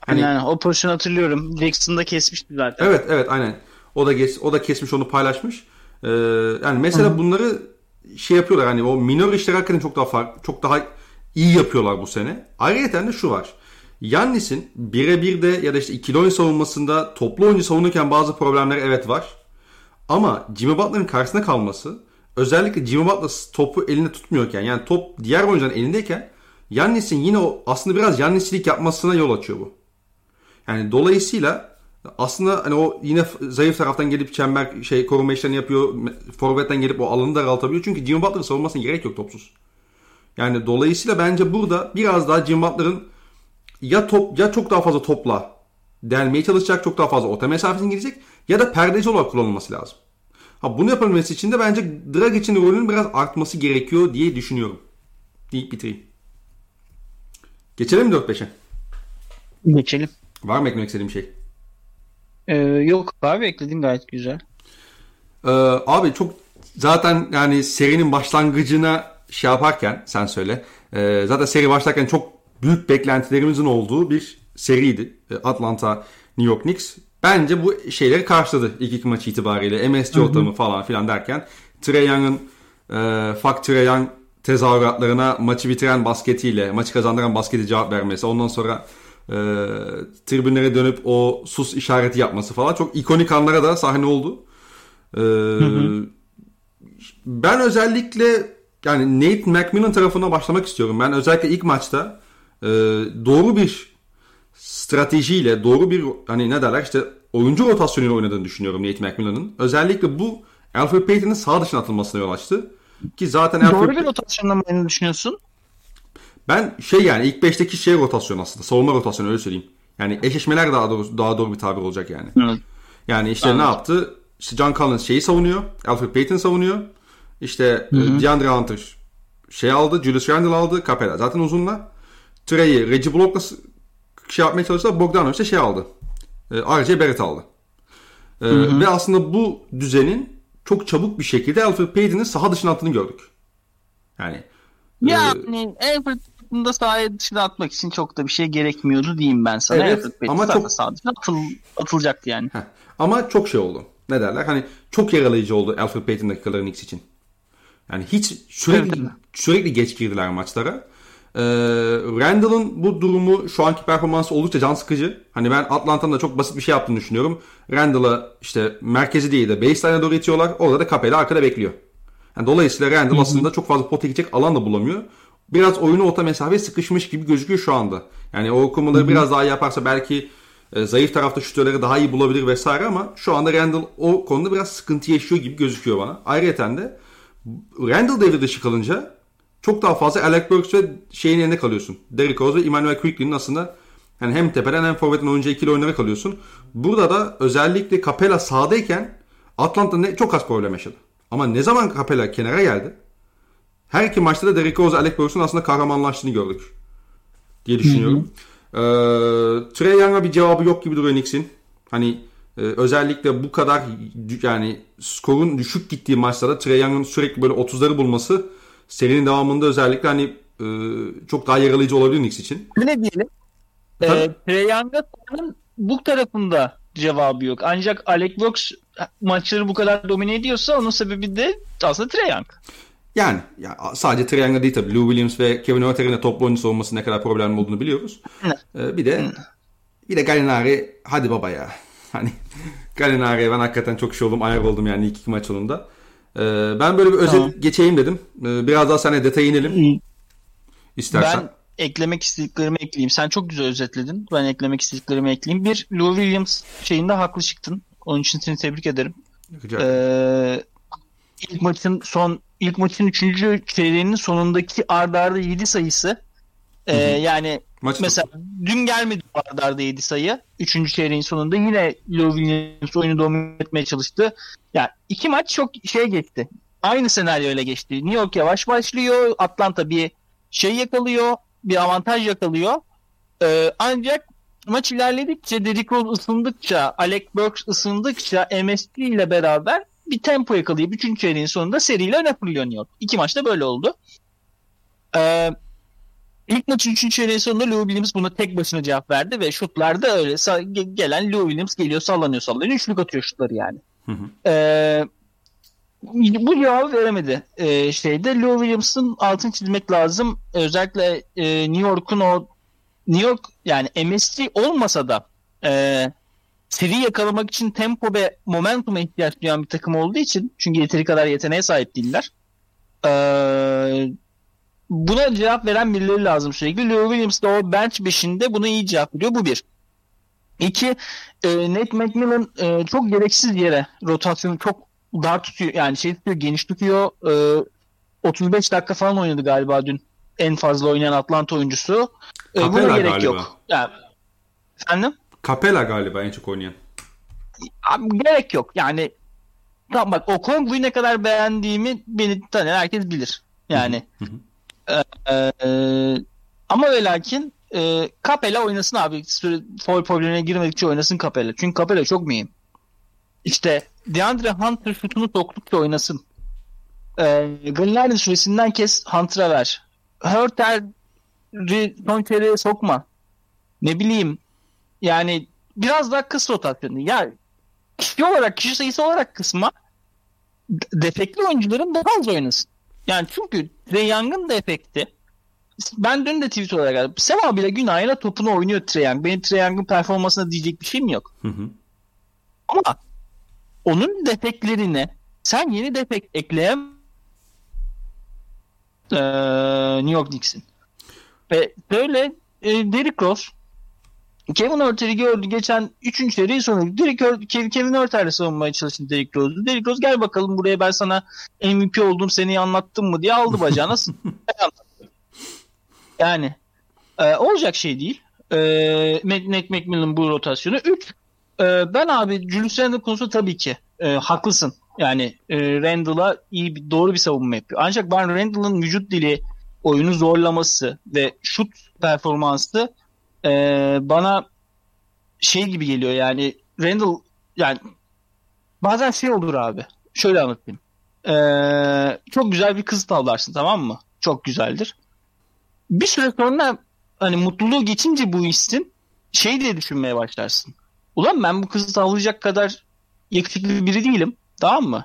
B: Hani, yani o pozisyon hatırlıyorum. Jackson'da kesmişti zaten.
A: Evet evet aynen. O da kes, o da kesmiş onu paylaşmış. Ee, yani mesela Hı-hı. bunları şey yapıyorlar hani o minor işler hakikaten çok daha fark, çok daha iyi yapıyorlar bu sene. Ayrıca de şu var. Yannis'in birebir de ya da işte ikili oyun savunmasında toplu oyuncu savunurken bazı problemler evet var. Ama Jimmy Butler'ın karşısında kalması özellikle Jimmy Butler topu elinde tutmuyorken yani top diğer oyuncuların elindeyken Yannis'in yine o aslında biraz Yannis'lik yapmasına yol açıyor bu. Yani dolayısıyla aslında hani o yine zayıf taraftan gelip çember şey koruma işlerini yapıyor. Forvetten gelip o alanı daraltabiliyor. Çünkü Jimmy Butler'ın savunmasına gerek yok topsuz. Yani dolayısıyla bence burada biraz daha Jimmy Butler'ın ya top ya çok daha fazla topla delmeye çalışacak, çok daha fazla orta mesafesine gidecek ya da perdeci olarak kullanılması lazım. Ha bunu yapabilmesi için de bence Dragic'in rolünün biraz artması gerekiyor diye düşünüyorum. Deyip bitireyim. Geçelim mi 4-5'e?
B: Geçelim.
A: Var mı eklemek istediğim şey?
B: Ee, yok abi ekledin gayet güzel.
A: Ee, abi çok zaten yani serinin başlangıcına şey yaparken sen söyle. E, zaten seri başlarken çok büyük beklentilerimizin olduğu bir seriydi. E, Atlanta New York Knicks. Bence bu şeyleri karşıladı ilk iki maç itibariyle. MSG ortamı falan filan derken Trey Young'ın e, fuck Trey Young tezahüratlarına maçı bitiren basketiyle, maçı kazandıran basketi cevap vermesi. Ondan sonra e, tribünlere dönüp o sus işareti yapması falan çok ikonik anlara da sahne oldu. E, ben özellikle yani Nate McMillan tarafına başlamak istiyorum. Ben özellikle ilk maçta e, doğru bir stratejiyle, doğru bir hani ne derler işte oyuncu rotasyonuyla oynadığını düşünüyorum Nate McMillan'ın. Özellikle bu Alfred Payton'ın sağ dışına atılmasına yol açtı. Ki zaten
B: Alfred... Doğru bir rotasyonla mı düşünüyorsun?
A: Ben şey yani ilk 5'teki şey rotasyon aslında. Savunma rotasyonu öyle söyleyeyim. Yani eşleşmeler daha doğru, daha doğru bir tabir olacak yani. Evet. Yani işte evet. ne yaptı? İşte John Collins şeyi savunuyor. Alfred Payton savunuyor. İşte hı hı. DeAndre Hunter şey aldı. Julius Randle aldı. Capela zaten uzunla. Trey'i Reggie Block'la şey yapmaya çalıştılar. Bogdanovic de şey aldı. E, R.J. Barrett aldı. E, hı hı. Ve aslında bu düzenin çok çabuk bir şekilde Alfred Payton'ın saha dışına attığını gördük. Yani
B: yani e, Alfred'ın da sahaya dışına atmak için çok da bir şey gerekmiyordu diyeyim ben sana.
A: Evet, Alfred ama çok
B: dışına atıl, atılacaktı yani. Heh.
A: Ama çok şey oldu. Ne derler? Hani çok yaralayıcı oldu Alfred Payton dakikaları Knicks için. Yani hiç sürekli evet, sürekli geç girdiler maçlara. Ee, Randall'ın bu durumu şu anki performansı oldukça can sıkıcı. Hani ben Atlanta'nın da çok basit bir şey yaptığını düşünüyorum. Randall'a işte merkezi değil de baseline'e doğru itiyorlar. Orada da Capela arkada bekliyor. Yani dolayısıyla Randall aslında çok fazla pot çekecek alan da bulamıyor. Biraz oyunu orta mesafeye sıkışmış gibi gözüküyor şu anda. Yani o okumaları biraz daha yaparsa belki e, zayıf tarafta şutörleri daha iyi bulabilir vesaire ama şu anda Randall o konuda biraz sıkıntı yaşıyor gibi gözüküyor bana. Ayrıca de Randall devre dışı kalınca çok daha fazla Alec Burks ve şeyin yerine kalıyorsun. Derrick Rose ve Emmanuel Quickly'nin aslında yani hem tepeden hem forvetin oyuncu ikili oyunlara kalıyorsun. Burada da özellikle Capella sağdayken Atlanta ne, çok az problem yaşadı. Ama ne zaman Capella kenara geldi her iki maçta da Derrick Rose Alec Burks'un aslında kahramanlaştığını gördük diye düşünüyorum. Ee, Trey Young'a bir cevabı yok gibi duruyor Knicks'in. Hani e, özellikle bu kadar yani skorun düşük gittiği maçlarda Trey Young'ın sürekli böyle 30'ları bulması serinin devamında özellikle hani e, çok daha yaralayıcı olabilir Knicks için.
B: Ne diyelim? Ee, Trey Young'a bu tarafında cevabı yok. Ancak Alec Burks maçları bu kadar domine ediyorsa onun sebebi de aslında Trey Young.
A: Yani ya sadece Young'da değil tabii. Lou Williams ve Kevin Huerter'in de toplu oyuncu olması ne kadar problemli olduğunu biliyoruz. Ee, bir de bir de Gallinari hadi baba ya. Hani Gallinari'ye ben hakikaten çok şey oldum. Ayak oldum yani ilk iki maç sonunda. Ee, ben böyle bir özet tamam. geçeyim dedim. Ee, biraz daha sana detaya inelim. İstersen.
B: Ben eklemek istediklerimi ekleyeyim. Sen çok güzel özetledin. Ben eklemek istediklerimi ekleyeyim. Bir, Lou Williams şeyinde haklı çıktın. Onun için seni tebrik ederim. Ee, ilk maçın son ilk maçın 3. çeyreğinin sonundaki ardarda arda 7 sayısı e, yani Maç mesela tuttu. dün gelmedi ardarda arda 7 sayı. 3. çeyreğin sonunda yine Lou Williams oyunu domine etmeye çalıştı. Yani iki maç çok şey geçti. Aynı senaryo ile geçti. New York yavaş başlıyor. Atlanta bir şey yakalıyor. Bir avantaj yakalıyor. Ee, ancak maç ilerledikçe, Derrick Rose ısındıkça, Alec Burks ısındıkça MSP ile beraber bir tempo yakalayıp 3. çeyreğin sonunda seriyle öne York. İki maçta böyle oldu. Ee, ilk maçın 3. çeyreğin sonunda Lou Williams buna tek başına cevap verdi ve şutlarda öyle gelen Lou Williams geliyor sallanıyor sallanıyor. Üçlük atıyor şutları yani. Hı hı. Ee, bu cevabı veremedi ee, şeyde. Lou Williams'ın altını çizmek lazım. Özellikle e, New York'un o New York yani MSG olmasa da e, seri yakalamak için tempo ve momentuma ihtiyaç duyan bir takım olduğu için çünkü yeteri kadar yeteneğe sahip değiller. Ee, buna cevap veren birileri lazım sürekli. Lou Williams da o bench 5'inde buna iyi cevap veriyor. Bu bir. İki, e, Nate McMillan e, çok gereksiz yere rotasyonu çok dar tutuyor. Yani şey tutuyor, geniş tutuyor. E, 35 dakika falan oynadı galiba dün. En fazla oynayan Atlanta oyuncusu. E, buna gerek galiba. yok. Yani, efendim?
A: Capella galiba en çok oynayan.
B: Abi, gerek yok. Yani tamam bak o Kongu'yu ne kadar beğendiğimi beni tanıyan herkes bilir. Yani e, e, ama ve lakin e, Capella oynasın abi. Foul problemine girmedikçe oynasın Capella. Çünkü Capella çok mühim. İşte DeAndre Hunter şutunu soktukça oynasın. E, Gallinari'nin süresinden kes Hunter'a ver. Hurter'i son çeyreğe sokma. Ne bileyim yani biraz daha kıs rotasyonu. Ya kişi olarak, kişi sayısı olarak kısma defekli oyuncuların daha az oynasın. Yani çünkü Trey Young'ın da efekti ben dün de tweet olarak geldim. Sema bile günahıyla topunu oynuyor Trey Young. Benim Trey Young'ın performansına diyecek bir şeyim yok. Hı hı. Ama onun defeklerine sen yeni defekt ekleyemezsin. Ee, New York Knicks'in. Ve böyle e, Derrick Rose Kevin Örter'i gördü geçen 3. seriyi sonu. Derrick Kevin Örter'le savunmaya çalıştı Derrick Rose'u. Derrick Rose gel bakalım buraya ben sana MVP oldum seni anlattım mı diye aldı bacağına. yani e, olacak şey değil. E, Nate McMillan bu rotasyonu. 3. E, ben abi Julius Randle konusu tabii ki e, haklısın. Yani e, Randall'a iyi bir, doğru bir savunma yapıyor. Ancak ben Randall'ın vücut dili, oyunu zorlaması ve şut performansı e, bana şey gibi geliyor yani Randall yani bazen şey olur abi. Şöyle anlatayım. Ee, çok güzel bir kız tavlarsın tamam mı? Çok güzeldir. Bir süre sonra hani mutluluğu geçince bu hissin şey diye düşünmeye başlarsın. Ulan ben bu kızı tavlayacak kadar yakışıklı biri değilim. Tamam mı?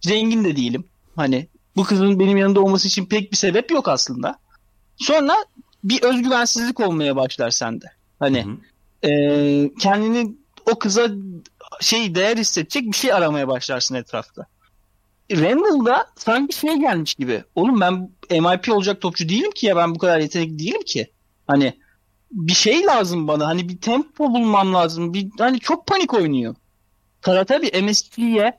B: Zengin de değilim. Hani bu kızın benim yanında olması için pek bir sebep yok aslında. Sonra bir özgüvensizlik olmaya başlar sende. Hani hı hı. E, kendini o kıza şey değer hissedecek bir şey aramaya başlarsın etrafta. Randall'da sanki şey gelmiş gibi. Oğlum ben MIP olacak topçu değilim ki ya ben bu kadar yetenekli değilim ki. Hani bir şey lazım bana. Hani bir tempo bulmam lazım. Bir hani çok panik oynuyor. Kara tabii MSG'ye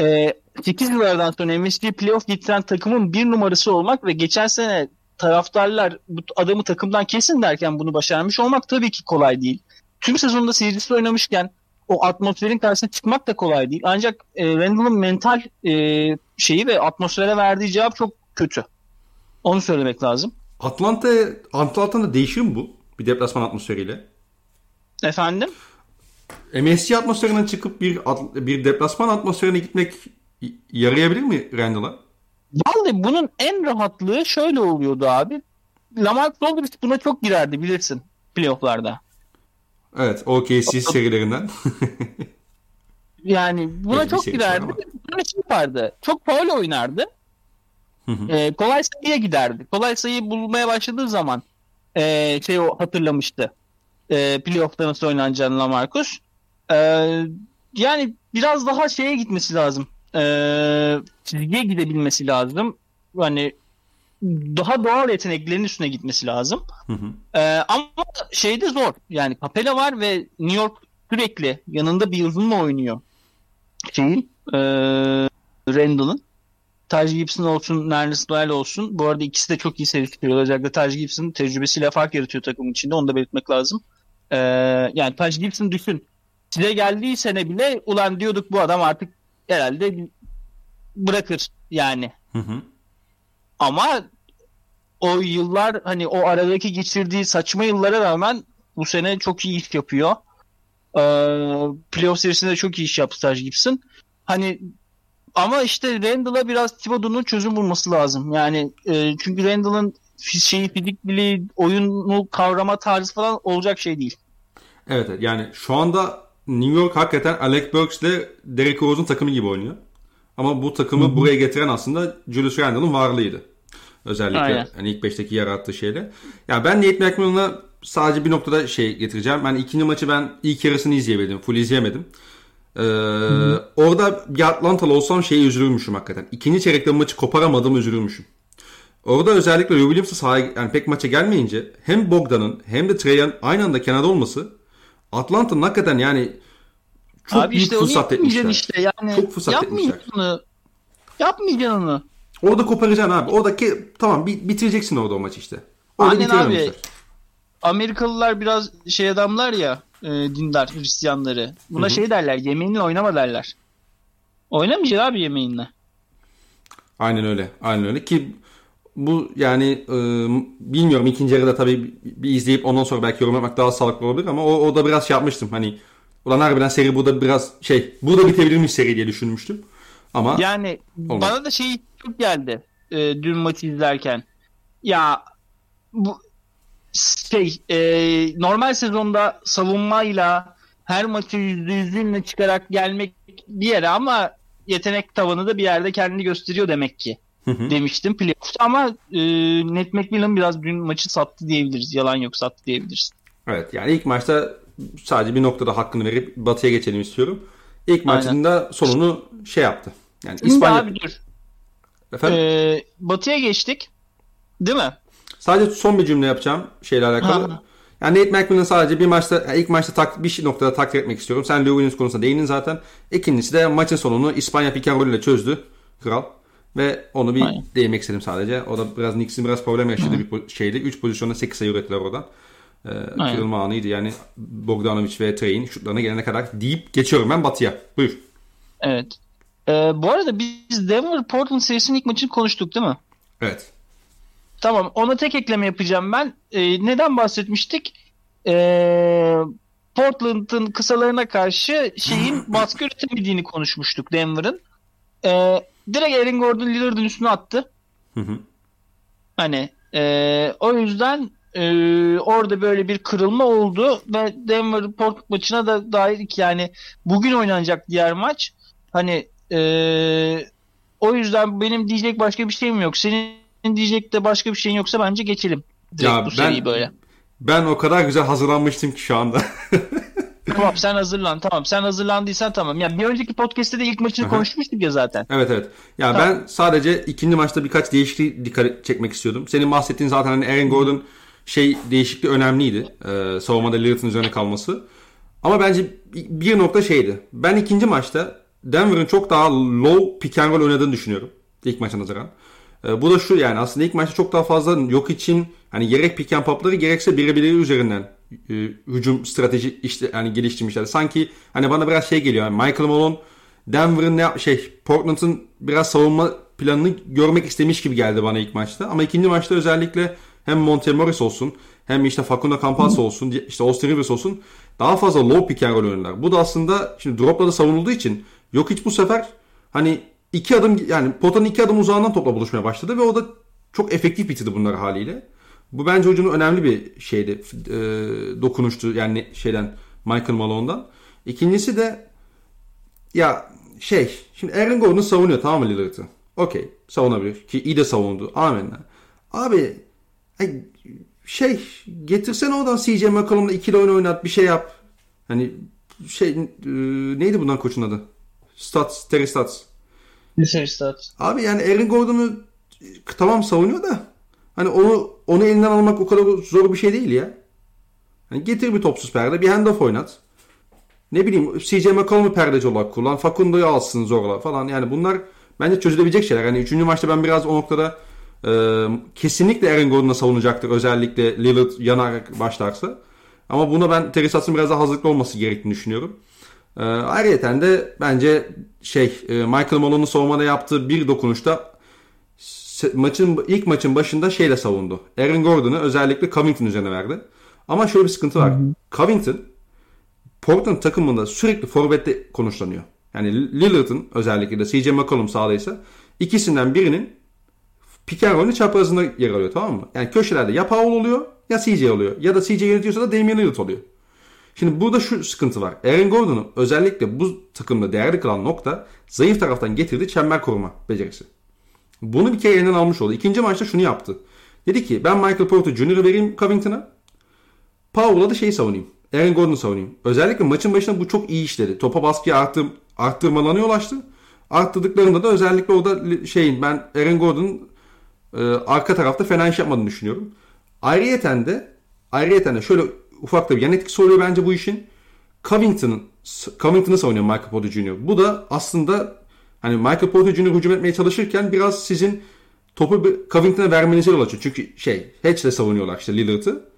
B: e, 8 yıllardan sonra MSG playoff getiren takımın bir numarası olmak ve geçen sene taraftarlar bu adamı takımdan kesin derken bunu başarmış olmak tabii ki kolay değil. Tüm sezonda seyircisi oynamışken o atmosferin karşısına çıkmak da kolay değil. Ancak e, Randall'ın mental e, şeyi ve atmosfere verdiği cevap çok kötü. Onu söylemek lazım.
A: Atlanta Atlanta'da değişir mi bu? Bir deplasman atmosferiyle.
B: Efendim?
A: MSG atmosferinden çıkıp bir bir deplasman atmosferine gitmek yarayabilir mi Randall'a?
B: Vallahi bunun en rahatlığı şöyle oluyordu abi. Lamar Aldridge buna çok girerdi bilirsin playofflarda.
A: Evet OKC serilerinden.
B: yani buna evet, çok girerdi. Böyle şey vardı. Çok faul oynardı. Ee, kolay sayıya giderdi. Kolay sayıyı bulmaya başladığı zaman e, şey o hatırlamıştı. E, playoff'ta nasıl oynanacağını Lamarcus. E, yani biraz daha şeye gitmesi lazım e, çizgiye gidebilmesi lazım. Hani daha doğal yeteneklerin üstüne gitmesi lazım. Hı hı. E, ama şeyde zor. Yani Capella var ve New York sürekli yanında bir uzunla oynuyor. Şeyin e, Randall'ın. Taj Gibson olsun, Nerlis Doyle olsun. Bu arada ikisi de çok iyi seviştiriyor. Özellikle Taj Gibson tecrübesiyle fark yaratıyor takımın içinde. Onu da belirtmek lazım. Ee, yani Taj Gibson düşün. Size geldiği sene bile ulan diyorduk bu adam artık herhalde bırakır yani. Hı hı. Ama o yıllar hani o aradaki geçirdiği saçma yıllara rağmen bu sene çok iyi iş yapıyor. Ee, playoff serisinde çok iyi iş yaptı Taj Gibson. Hani ama işte Randall'a biraz Thibodeau'nun çözüm bulması lazım. Yani e, çünkü Randall'ın şeyi fizik bili, oyunu kavrama tarzı falan olacak şey değil.
A: Evet yani şu anda New York hakikaten Alec Burks ile Derrick Rose'un takımı gibi oynuyor. Ama bu takımı Hı-hı. buraya getiren aslında Julius Randle'ın varlığıydı. Özellikle Aynen. hani ilk 5'teki yarattığı şeyle. Yani ben Nate McMillan'a sadece bir noktada şey getireceğim. Ben ikinci maçı ben ilk yarısını izleyemedim. Full izleyemedim. Ee, orada bir Atlantalı olsam şeyi üzülürmüşüm hakikaten. İkinci çeyrekte maçı koparamadım üzülürmüşüm. Orada özellikle Lou Williams'ın sahaya yani pek maça gelmeyince hem Bogdan'ın hem de Trey'an aynı anda kenarda olması Atlanta'nın hakikaten yani çok Abi büyük işte fırsat etmişler.
B: Işte yani çok fırsat etmişler. Onu. Yapmayacaksın onu.
A: Orada koparacaksın abi. Oradaki tamam bitireceksin orada o maçı işte. Orada
B: Aynen abi. Amerikalılar biraz şey adamlar ya e, dindar Hristiyanları. Buna Hı-hı. şey derler yemeğinle oynama derler. Oynamayacaksın abi yemeğinle.
A: Aynen öyle. Aynen öyle ki bu yani e, bilmiyorum ikinci yarıda tabii bir izleyip ondan sonra belki yorum yapmak daha sağlıklı olabilir ama o, o da biraz şey yapmıştım hani ulan harbiden seri burada biraz şey burada bitebilirmiş seri diye düşünmüştüm. Ama
B: yani olmadı. bana da şey çok geldi e, dün maçı izlerken. Ya bu şey e, normal sezonda savunmayla her maçı yüzde yüzünle çıkarak gelmek bir yere ama yetenek tavanı da bir yerde kendini gösteriyor demek ki demiştim playoff'ta ama e, Net McMillan biraz dün maçı sattı diyebiliriz. Yalan yok sattı diyebiliriz.
A: Evet yani ilk maçta sadece bir noktada hakkını verip Batı'ya geçelim istiyorum. İlk maçında sonunu şey yaptı. Yani
B: İspanya... Abi dur. Efendim? Ee, batı'ya geçtik. Değil mi?
A: Sadece son bir cümle yapacağım şeyle alakalı. Ha. Yani Nate McMillan sadece bir maçta ilk maçta tak, bir noktada takdir etmek istiyorum. Sen Lou Williams konusunda değindin zaten. İkincisi de maçın sonunu İspanya and ile çözdü kral. Ve onu bir Aynen. değinmek istedim sadece. O da biraz Knicks'in biraz problem yaşadığı bir şeydi. 3 pozisyonda 8 sayı ürettiler oradan. Ee, kırılma anıydı yani Bogdanovic ve Trey'in şutlarına gelene kadar deyip geçiyorum ben Batı'ya. Buyur.
B: Evet. Ee, bu arada biz Denver Portland serisinin ilk maçını konuştuk değil mi?
A: Evet.
B: Tamam ona tek ekleme yapacağım ben. Ee, neden bahsetmiştik? Ee, Portland'ın kısalarına karşı şeyin baskı üretemediğini konuşmuştuk Denver'ın. Ee, direkt Aaron Gordon Lillard'ın üstüne attı. Hı hı. Hani e, o yüzden e, orada böyle bir kırılma oldu ve Denver Port maçına da dair yani bugün oynanacak diğer maç. Hani e, o yüzden benim diyecek başka bir şeyim yok. Senin diyecek de başka bir şeyin yoksa bence geçelim. Direkt ya bu ben, böyle.
A: Ben o kadar güzel hazırlanmıştım ki şu anda.
B: tamam sen hazırlan tamam sen hazırlandıysan tamam. Yani bir önceki podcast'te de ilk maçını konuşmuştuk ya zaten.
A: Evet evet. Ya tamam. ben sadece ikinci maçta birkaç değişiklik dikkat çekmek istiyordum. Senin bahsettiğin zaten hani Aaron Gordon şey değişikliği önemliydi. Ee, savunmada Lillard'ın üzerine kalması. Ama bence bir nokta şeydi. Ben ikinci maçta Denver'ın çok daha low pick and roll oynadığını düşünüyorum. İlk maça nazaran. Ee, bu da şu yani aslında ilk maçta çok daha fazla yok için hani gerek pick and popları gerekse birebirleri üzerinden e, hücum strateji işte yani geliştirmişler. Sanki hani bana biraz şey geliyor. Yani Michael Malone Denver'ın ne şey Portland'ın biraz savunma planını görmek istemiş gibi geldi bana ilk maçta. Ama ikinci maçta özellikle hem Monte Morris olsun hem işte Facundo Campazzo olsun işte Austin Rivers olsun daha fazla low pick and roll oynadılar. Bu da aslında şimdi dropla da savunulduğu için yok hiç bu sefer hani iki adım yani potanın iki adım uzağından topla buluşmaya başladı ve o da çok efektif bitirdi bunlar haliyle. Bu bence hücumun önemli bir şeydi. E, dokunuştu yani şeyden Michael Malone'dan. İkincisi de ya şey şimdi Aaron Gordon savunuyor tamam mı Lillard'ı? Okey savunabilir ki iyi de savundu. Amenna. Abi şey getirsene oradan CJ McCollum'la ikili oyun oynat bir şey yap. Hani şey e, neydi bundan koçun adı? Stats, Terry Stats.
B: Terry Stats.
A: Abi yani Aaron Gordon'u tamam savunuyor da hani onu onu elinden almak o kadar zor bir şey değil ya. Hani getir bir topsuz perde bir handoff oynat. Ne bileyim CJ McCollum'u perdeci olarak kullan. Facundo'yu alsın zorla falan. Yani bunlar bence çözülebilecek şeyler. Hani üçüncü maçta ben biraz o noktada e, kesinlikle Aaron Gordon'a savunacaktır. Özellikle Lillard yanarak başlarsa. Ama buna ben Terry biraz daha hazırlıklı olması gerektiğini düşünüyorum. E, ayrıca de bence şey e, Michael Malone'un savunmada yaptığı bir dokunuşta maçın ilk maçın başında şeyle savundu. Aaron Gordon'ı özellikle Covington üzerine verdi. Ama şöyle bir sıkıntı var. Hı hı. Covington Portland takımında sürekli forvette konuşlanıyor. Yani Lillard'ın özellikle de CJ McCollum sağlaysa ikisinden birinin pick and roll'ün çaprazında yer alıyor tamam mı? Yani köşelerde ya Powell oluyor ya CJ oluyor. Ya da CJ yönetiyorsa da Damian Lillard oluyor. Şimdi burada şu sıkıntı var. Aaron Gordon'u özellikle bu takımda değerli kılan nokta zayıf taraftan getirdiği çember koruma becerisi. Bunu bir kere elinden almış oldu. İkinci maçta şunu yaptı. Dedi ki ben Michael Porter Jr.'ı vereyim Covington'a. Powell'a da şeyi savunayım. Aaron Gordon'u savunayım. Özellikle maçın başında bu çok iyi işledi. Topa baskıyı arttır, arttırmalarına yol açtı. Arttırdıklarında da özellikle orada şeyin ben Aaron Gordon'un e, arka tarafta fena iş yapmadığını düşünüyorum. Ayrıyeten de ayrıyeten de şöyle ufak da bir yan etkisi oluyor bence bu işin. Covington'ın Covington'ı savunuyor Michael Porter Jr. Bu da aslında hani Michael Porter Jr. hücum etmeye çalışırken biraz sizin topu Covington'a vermenize yol açıyor. Çünkü şey Hedge'le savunuyorlar işte Lillard'ı.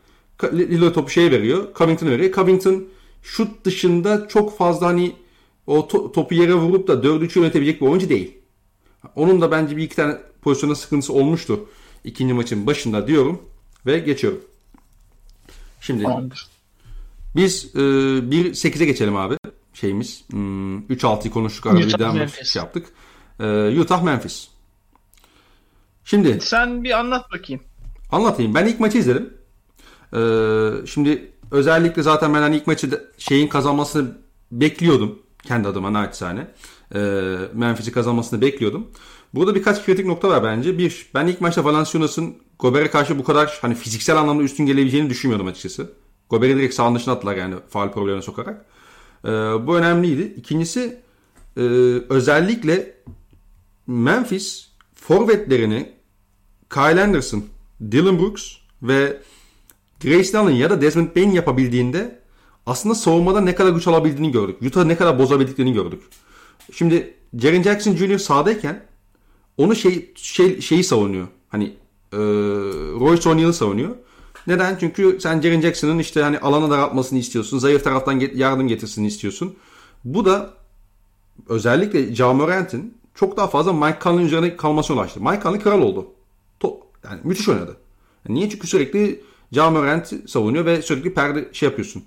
A: Lillard topu şeye veriyor. Covington'a veriyor. Covington şut dışında çok fazla hani o to- topu yere vurup da 4-3 yönetebilecek bir oyuncu değil. Onun da bence bir iki tane pozisyonda sıkıntısı olmuştu ikinci maçın başında diyorum ve geçiyorum. Şimdi Tamamdır. biz e, 1-8'e geçelim abi şeyimiz. Hmm, 3-6'yı konuştuk arada bir devam şey yaptık. E, Utah Memphis. Şimdi
B: sen bir anlat bakayım.
A: Anlatayım. Ben ilk maçı izledim. Ee, şimdi özellikle zaten ben hani ilk maçı şeyin kazanmasını bekliyordum. Kendi adıma naçizane. Ee, Memphis'i kazanmasını bekliyordum. Burada birkaç kritik nokta var bence. Bir, ben ilk maçta Valenciunas'ın Gober'e karşı bu kadar hani fiziksel anlamda üstün gelebileceğini düşünmüyordum açıkçası. Gober'i direkt sağın dışına attılar yani faal problemine sokarak. Ee, bu önemliydi. İkincisi e, özellikle Memphis forvetlerini Kyle Anderson Dylan Brooks ve Grace Allen ya da Desmond Bain yapabildiğinde aslında savunmada ne kadar güç alabildiğini gördük. Utah'ı ne kadar bozabildiklerini gördük. Şimdi Jaren Jackson Jr. sahadayken onu şey, şey şeyi savunuyor. Hani e, Royce O'Neal'ı savunuyor. Neden? Çünkü sen Jaren Jackson'ın işte hani alana daraltmasını istiyorsun. Zayıf taraftan yardım getirsin istiyorsun. Bu da özellikle Jamorant'in çok daha fazla Mike Conley üzerine kalmasına ulaştı. Mike Conley kral oldu. To yani müthiş oynadı. Yani niye? Çünkü sürekli Jamorant savunuyor ve sürekli perde şey yapıyorsun.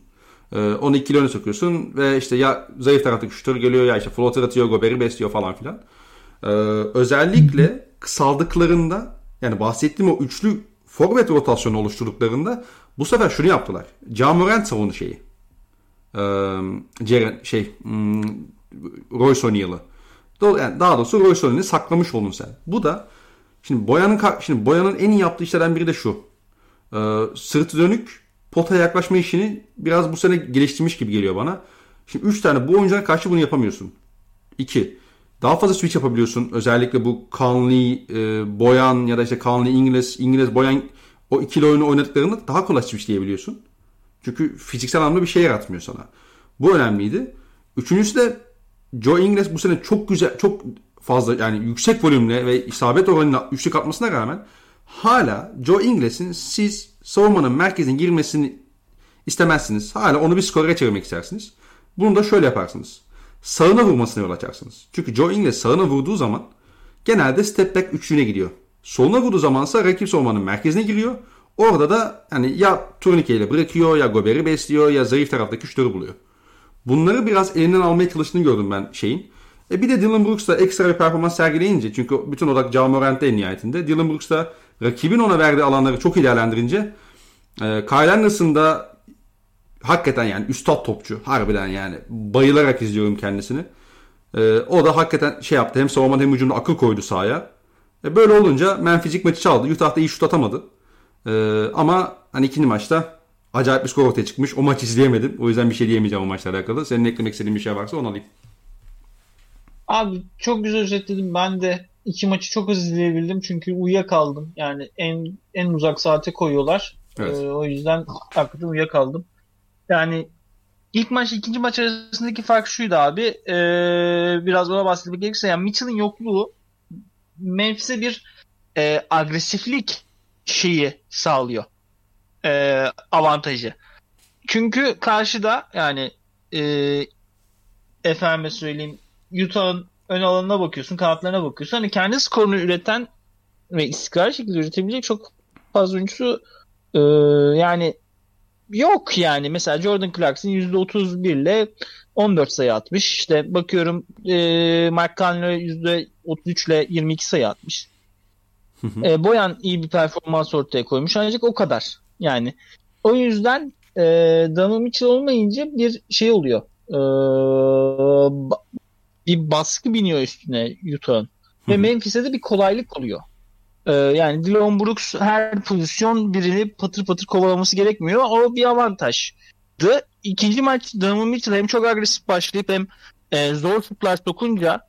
A: Ee, onu ikili öne sokuyorsun ve işte ya zayıf taraftaki şutör geliyor ya işte floater atıyor, Gobert'i besliyor falan filan. Ee, özellikle kısaldıklarında yani bahsettiğim o üçlü forvet rotasyonu oluşturduklarında bu sefer şunu yaptılar. Jamorant savundu şeyi. Ee, Ceren, şey hmm, Royce O'Neal'ı. Yani daha doğrusu Royce O'Neal'i saklamış oldun sen. Bu da şimdi Boyan'ın şimdi Boyan'ın en iyi yaptığı işlerden biri de şu. Ee, sırtı dönük potaya yaklaşma işini biraz bu sene geliştirmiş gibi geliyor bana. Şimdi 3 tane bu oyunculara karşı bunu yapamıyorsun. 2. Daha fazla switch yapabiliyorsun. Özellikle bu Conley, e, Boyan ya da işte Conley, İngiliz, İngiliz, Boyan o ikili oyunu oynadıklarında daha kolay switchleyebiliyorsun. Çünkü fiziksel anlamda bir şey yaratmıyor sana. Bu önemliydi. Üçüncüsü de Joe Ingles bu sene çok güzel, çok fazla yani yüksek volümle ve isabet oranıyla üçlük atmasına rağmen hala Joe Ingles'in siz savunmanın merkezine girmesini istemezsiniz. Hala onu bir skorere çevirmek istersiniz. Bunu da şöyle yaparsınız. Sağına vurmasına yol açarsınız. Çünkü Joe Ingles sağına vurduğu zaman genelde step back üçlüğüne gidiyor. Soluna vurduğu zamansa rakip savunmanın merkezine giriyor. Orada da hani ya turnikeyle bırakıyor ya Gobert'i besliyor ya zayıf taraftaki şutörü buluyor. Bunları biraz elinden almaya çalıştığını gördüm ben şeyin. E bir de Dylan Brooks da ekstra bir performans sergileyince çünkü bütün odak Ja Morant'te en nihayetinde. Dylan Brooks da rakibin ona verdiği alanları çok iyi değerlendirince e, Kyle Anderson da hakikaten yani üstad topçu. Harbiden yani bayılarak izliyorum kendisini. E, o da hakikaten şey yaptı hem savunmada hem hücumda akıl koydu sahaya. E, böyle olunca Memphis ilk maçı çaldı. Utah'da iyi şut atamadı. E, ama hani ikinci maçta acayip bir skor ortaya çıkmış. O maçı izleyemedim. O yüzden bir şey diyemeyeceğim o maçla alakalı. Senin eklemek istediğin bir şey varsa onu alayım.
B: Abi çok güzel özetledim. Ben de iki maçı çok hızlı izleyebildim. Çünkü uyuyakaldım. Yani en en uzak saate koyuyorlar. Evet. Ee, o yüzden hakikaten uyuyakaldım. Yani ilk maç ikinci maç arasındaki fark şuydu abi. Ee, biraz ona bahsetmek gerekirse yani Mitchell'ın yokluğu Memphis'e bir e, agresiflik şeyi sağlıyor. E, avantajı. Çünkü karşıda yani e, efendime söyleyeyim Utah'ın ön alanına bakıyorsun, kanatlarına bakıyorsun. Hani kendi skorunu üreten ve istikrar şekilde üretebilecek çok fazla oyuncusu e, yani yok yani. Mesela Jordan Clarkson %31 ile 14 sayı atmış. İşte bakıyorum e, Mark Conley %33 ile 22 sayı atmış. e, Boyan iyi bir performans ortaya koymuş ancak o kadar. Yani o yüzden e, Donovan Mitchell olmayınca bir şey oluyor. E, bir baskı biniyor üstüne Utah'ın. Ve Memphis'e de bir kolaylık oluyor. Ee, yani Dylan Brooks her pozisyon birini patır patır kovalaması gerekmiyor. O bir avantajdı. İkinci maç Donovan Mitchell hem çok agresif başlayıp hem e, zor şutlar sokunca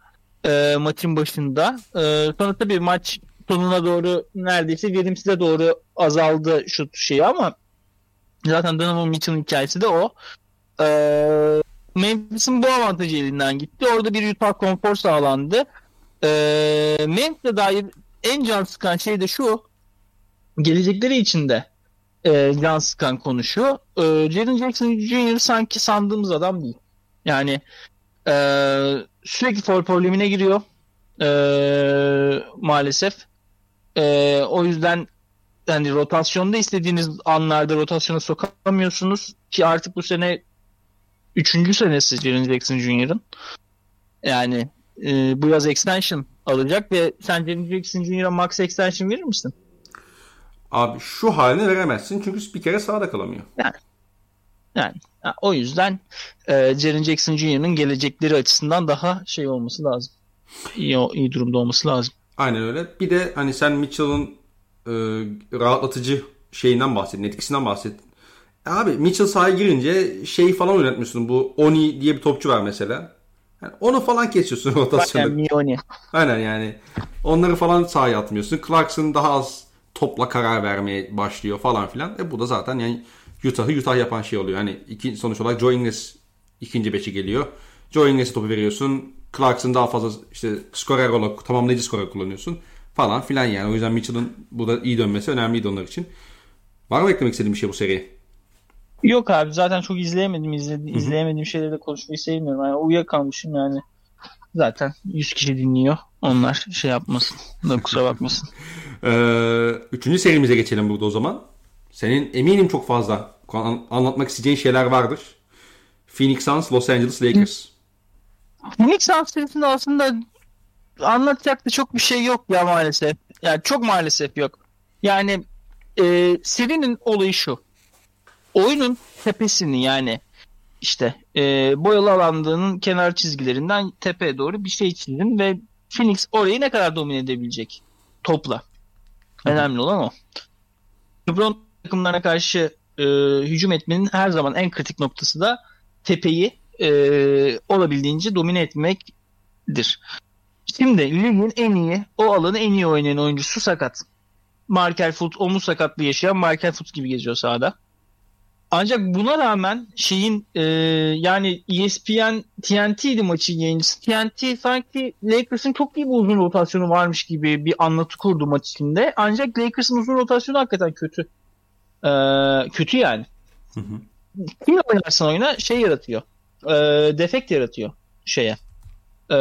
B: e, maçın başında. E, sonra tabii maç sonuna doğru neredeyse verimsize doğru azaldı şut şeyi ama zaten Donovan Mitchell'ın hikayesi de o. E, Memphis'in bu avantajı elinden gitti. Orada bir Utah konfor sağlandı. E, Memphis'e dair en can sıkan şey de şu. Gelecekleri içinde e, can sıkan konu şu. E, Jaren Jackson Jr. sanki sandığımız adam değil. Yani e, sürekli foul problemine giriyor. E, maalesef. E, o yüzden yani rotasyonda istediğiniz anlarda rotasyona sokamıyorsunuz ki artık bu sene üçüncü senesi Jaren Jackson Jr.'ın. Yani e, bu yaz extension alacak ve sen Jaren Jackson Jr.'a max extension verir misin?
A: Abi şu haline veremezsin çünkü bir kere sağda kalamıyor.
B: Yani yani o yüzden e, Jaren Jackson Jr.'ın gelecekleri açısından daha şey olması lazım. İyi, iyi durumda olması lazım.
A: Aynen öyle. Bir de hani sen Mitchell'ın e, rahatlatıcı şeyinden bahsettin, etkisinden bahsettin. Abi Mitchell sahaya girince şey falan oynatmıyorsun. Bu Oni diye bir topçu var mesela. Yani onu falan kesiyorsun rotasyonda.
B: Aynen Mioni.
A: Aynen yani. Onları falan sahaya atmıyorsun. Clarkson daha az topla karar vermeye başlıyor falan filan. E bu da zaten yani Utah'ı Utah yapan şey oluyor. Yani iki, sonuç olarak Joe Ingles ikinci beşi geliyor. Joe Ingles'e topu veriyorsun. Clarkson daha fazla işte skorer olarak tamamlayıcı skorer kullanıyorsun falan filan yani. O yüzden Mitchell'ın burada iyi dönmesi önemliydi onlar için. Var mı eklemek istediğin bir şey bu seriye?
B: Yok abi zaten çok izleyemedim. İzledi, izleyemediğim şeyleri de konuşmayı sevmiyorum. Yani uyuyakalmışım yani. Zaten 100 kişi dinliyor. Onlar şey yapmasın. Da kusura bakmasın.
A: ee, üçüncü serimize geçelim burada o zaman. Senin eminim çok fazla anlatmak isteyeceğin şeyler vardır. Phoenix Suns, Los Angeles Lakers.
B: Phoenix Suns serisinde aslında anlatacak da çok bir şey yok ya maalesef. Yani çok maalesef yok. Yani e, serinin olayı şu. Oyunun tepesini yani işte e, boyalı alandığının kenar çizgilerinden tepeye doğru bir şey çizdin ve Phoenix orayı ne kadar domine edebilecek topla. Önemli olan o. LeBron takımlarına karşı e, hücum etmenin her zaman en kritik noktası da tepeyi e, olabildiğince domine etmektir. Şimdi ligin en iyi, o alanı en iyi oynayan oyuncusu sakat. Markel Fultz omuz sakatlığı yaşayan Markel Fultz gibi geziyor sahada. Ancak buna rağmen şeyin e, yani ESPN TNT'ydi maçın yayıncısı. TNT sanki Lakers'ın çok iyi bir uzun rotasyonu varmış gibi bir anlatı kurdu maç içinde. Ancak Lakers'ın uzun rotasyonu hakikaten kötü. E, kötü yani. Hı hı. Kimle oynarsan oyna şey yaratıyor. E, defekt yaratıyor şeye. E,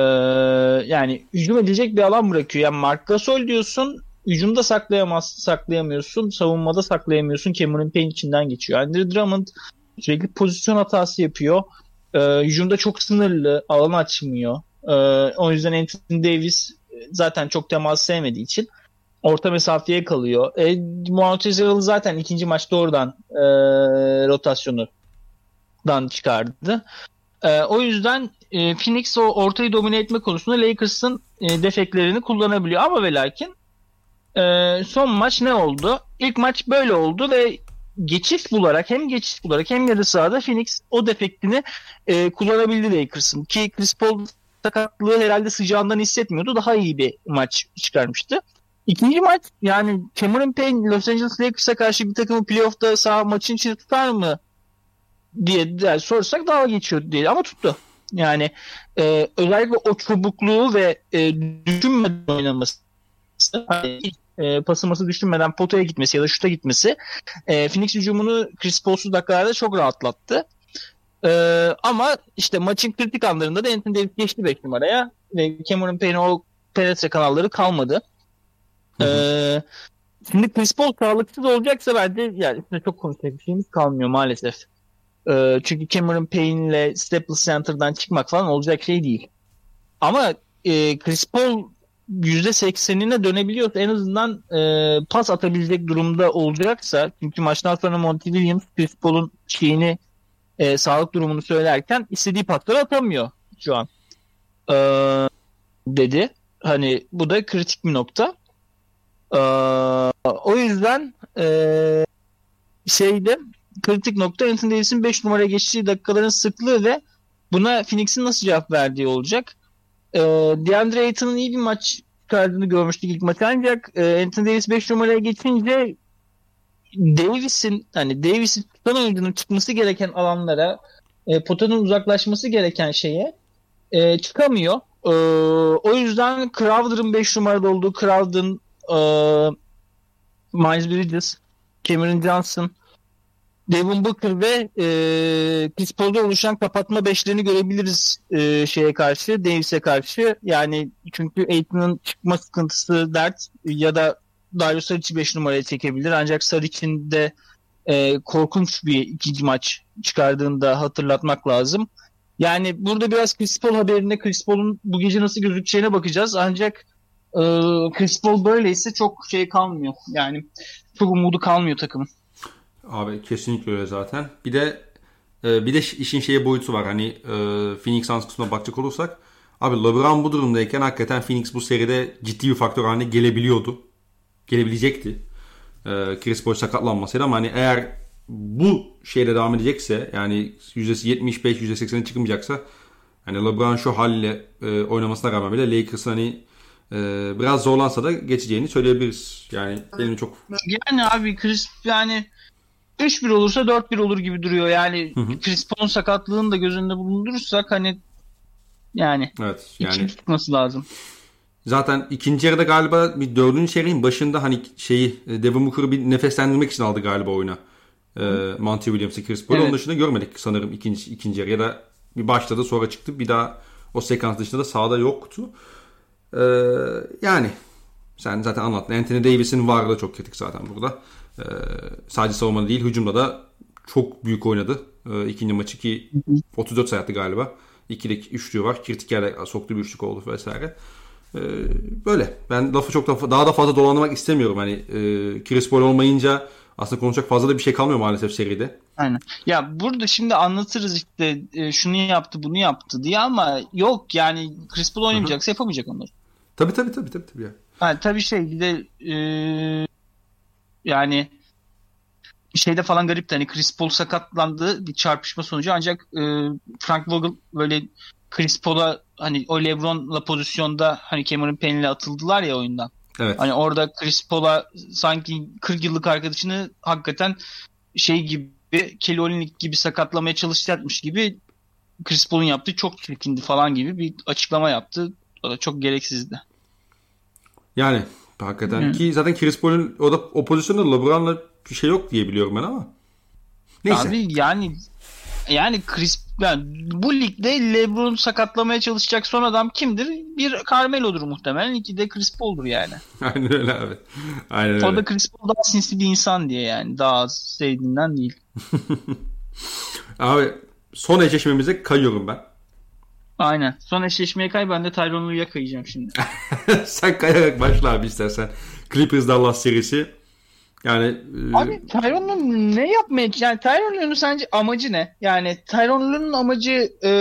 B: yani hücum edilecek bir alan bırakıyor. Yani Mark Gasol diyorsun hücumda saklayamaz, saklayamıyorsun. Savunmada saklayamıyorsun. Cameron Payne içinden geçiyor. Andre Drummond sürekli pozisyon hatası yapıyor. E, hücumda çok sınırlı. Alan açmıyor. E, o yüzden Anthony Davis zaten çok temas sevmediği için orta mesafeye kalıyor. E, Montrezl zaten ikinci maçta oradan e, rotasyonu dan çıkardı. E, o yüzden e, Phoenix o ortayı domine etme konusunda Lakers'ın e, defeklerini kullanabiliyor. Ama ve lakin e, son maç ne oldu? İlk maç böyle oldu ve geçiş bularak hem geçiş bularak hem yarı sahada Phoenix o defektini e, kullanabildi Lakers'ın. Ki Chris Paul sakatlığı herhalde sıcağından hissetmiyordu. Daha iyi bir maç çıkarmıştı. İkinci maç yani Cameron Payne Los Angeles Lakers'a karşı bir takımı playoff'ta sağ maçın içinde tutar mı diye yani sorsak daha geçiyor diye ama tuttu. Yani e, özellikle o çubukluğu ve e, düşünmeden oynaması e, pasıması düşünmeden potaya gitmesi ya da şuta gitmesi e, Phoenix hücumunu Chris Paul'suz dakikalarda çok rahatlattı. E, ama işte maçın kritik anlarında da Anthony Davis geçti 5 numaraya ve Cameron Payne o penetre kanalları kalmadı. Hı hı. E, şimdi Chris Paul sağlıksız olacaksa bence yani üstüne çok konuşacak bir şeyimiz kalmıyor maalesef. E, çünkü Cameron Payne ile Staples Center'dan çıkmak falan olacak şey değil. Ama e, Chris Paul %80'ine dönebiliyorsa en azından e, pas atabilecek durumda olacaksa çünkü maçtan sonra Monty Williams Chris Paul'un şeyini e, sağlık durumunu söylerken istediği pasları atamıyor şu an. E, dedi. Hani bu da kritik bir nokta. E, o yüzden e, şeyde kritik nokta Anthony Davis'in 5 numaraya geçtiği dakikaların sıklığı ve buna Phoenix'in nasıl cevap verdiği olacak. E, DeAndre Ayton'un iyi bir maç çıkardığını görmüştük ilk maç ancak e, Anthony Davis 5 numaraya geçince Davis'in hani Davis'in tutan oyuncunun çıkması gereken alanlara e, potanın uzaklaşması gereken şeye e, çıkamıyor. E, o yüzden Crowder'ın 5 numarada olduğu Crowder'ın e, Miles Bridges, Cameron Johnson, Devin Booker ve e, Chris Paul'da oluşan kapatma beşlerini görebiliriz e, şeye karşı, Davis'e karşı. Yani çünkü Aiton'un çıkma sıkıntısı dert ya da Dario Saric'i 5 numaraya çekebilir. Ancak Saric'in de e, korkunç bir ikinci maç çıkardığını da hatırlatmak lazım. Yani burada biraz Chris Paul haberinde Chris Paul'un bu gece nasıl gözükeceğine bakacağız. Ancak e, Chris Paul böyleyse çok şey kalmıyor. Yani çok umudu kalmıyor takımın.
A: Abi kesinlikle öyle zaten. Bir de e, bir de işin şeye boyutu var. Hani e, Phoenix Suns kısmına bakacak olursak abi LeBron bu durumdayken hakikaten Phoenix bu seride ciddi bir faktör haline gelebiliyordu. Gelebilecekti. E, Chris Paul sakatlanmasaydı ama hani eğer bu şeyle devam edecekse yani %75 %80'e çıkmayacaksa hani LeBron şu halle e, oynamasına rağmen bile Lakers hani e, biraz zorlansa da geçeceğini söyleyebiliriz. Yani benim çok
B: Yani abi Chris yani 3-1 olursa 4-1 olur gibi duruyor. Yani
A: Hı hı.
B: Chris Paul'un sakatlığını da göz önünde bulundurursak hani yani
A: evet
B: yani...
A: yani
B: tutması lazım.
A: zaten ikinci yarıda galiba bir dördüncü çeyreğin başında hani şeyi e, Devin Booker'ı bir nefeslendirmek için aldı galiba oyuna. E, Monty Williams'ı Chris Paul.
B: Evet.
A: Onun dışında görmedik sanırım ikinci, ikinci yarı ya da bir başladı sonra çıktı. Bir daha o sekans dışında da sahada yoktu. E, yani sen zaten anlattın. Anthony Davis'in varlığı çok kritik zaten burada. E, sadece savunmada değil hücumda da çok büyük oynadı. E, ikinci maçı ki 34 sayı attı galiba. İkilik üçlüğü var. Kritik yerde soktu bir üçlük oldu vesaire. E, böyle. Ben lafı çok da, daha da fazla dolandırmak istemiyorum. Hani e, Chris Paul olmayınca aslında konuşacak fazla da bir şey kalmıyor maalesef seride.
B: Aynen. Ya burada şimdi anlatırız işte e, şunu yaptı bunu yaptı diye ama yok yani Chris Paul oynamayacaksa yapamayacak onları.
A: Tabii tabii tabii tabii. tabii ya.
B: Ha, tabii şey bir de e, yani şeyde falan garipti hani Chris Paul sakatlandı bir çarpışma sonucu ancak e, Frank Vogel böyle Chris Paul'a hani o LeBron'la pozisyonda hani Cameron Payne'le atıldılar ya oyundan.
A: Evet.
B: Hani orada Chris Paul'a sanki 40 yıllık arkadaşını hakikaten şey gibi Kelly Olynyk gibi sakatlamaya çalışacakmış gibi Chris Paul'un yaptığı çok çirkindi falan gibi bir açıklama yaptı. O da çok gereksizdi.
A: Yani hakikaten
B: Hı.
A: ki zaten Chris Paul'un o da o pozisyonda LeBron'la bir şey yok diye biliyorum ben ama. Neyse.
B: Abi yani yani Chris yani bu ligde LeBron sakatlamaya çalışacak son adam kimdir? Bir Carmelo'dur muhtemelen. İki de Chris Paul'dur yani.
A: Aynen öyle abi. Aynen öyle.
B: O da Chris Paul daha sinsi bir insan diye yani. Daha sevdiğinden değil.
A: Abi son eşleşmemize kayıyorum ben.
B: Aynen. Son eşleşmeye kay ben de Tyronn Lue'ya kayacağım şimdi.
A: Sen kayarak başla abi istersen. Clippers Dallas serisi. Yani e,
B: Abi Lue ne yapmaya yani Tyronn Lue'nun sence amacı ne? Yani Tyronn Lue'nun amacı e,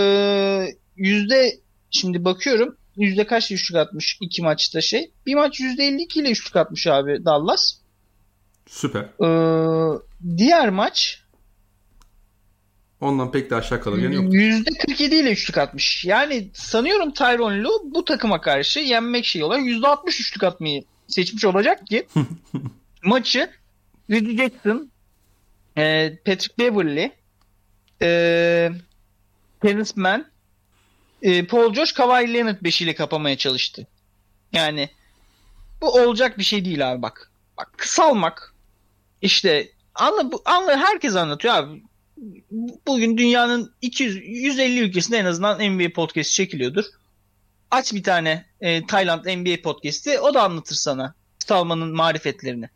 B: yüzde şimdi bakıyorum yüzde kaç üçlük atmış iki maçta şey. Bir maç yüzde 52 ile üçlük atmış abi Dallas.
A: süper.
B: Ee, diğer maç
A: Ondan pek de aşağı kalır yani yok.
B: %47 ile üçlük atmış. Yani sanıyorum Tyronn Lue bu takıma karşı yenmek şey olarak %60 üçlük atmayı seçmiş olacak ki maçı Reggie Jackson, e, Patrick Beverly, e, Terrence Mann, e, Paul George, Kawhi Leonard beşiyle kapamaya çalıştı. Yani bu olacak bir şey değil abi bak. Bak kısalmak işte anla, bu- anla herkes anlatıyor abi bugün dünyanın 200 150 ülkesinde en azından NBA podcast çekiliyordur. Aç bir tane e, Tayland NBA podcast'i o da anlatır sana Stalman'ın marifetlerini.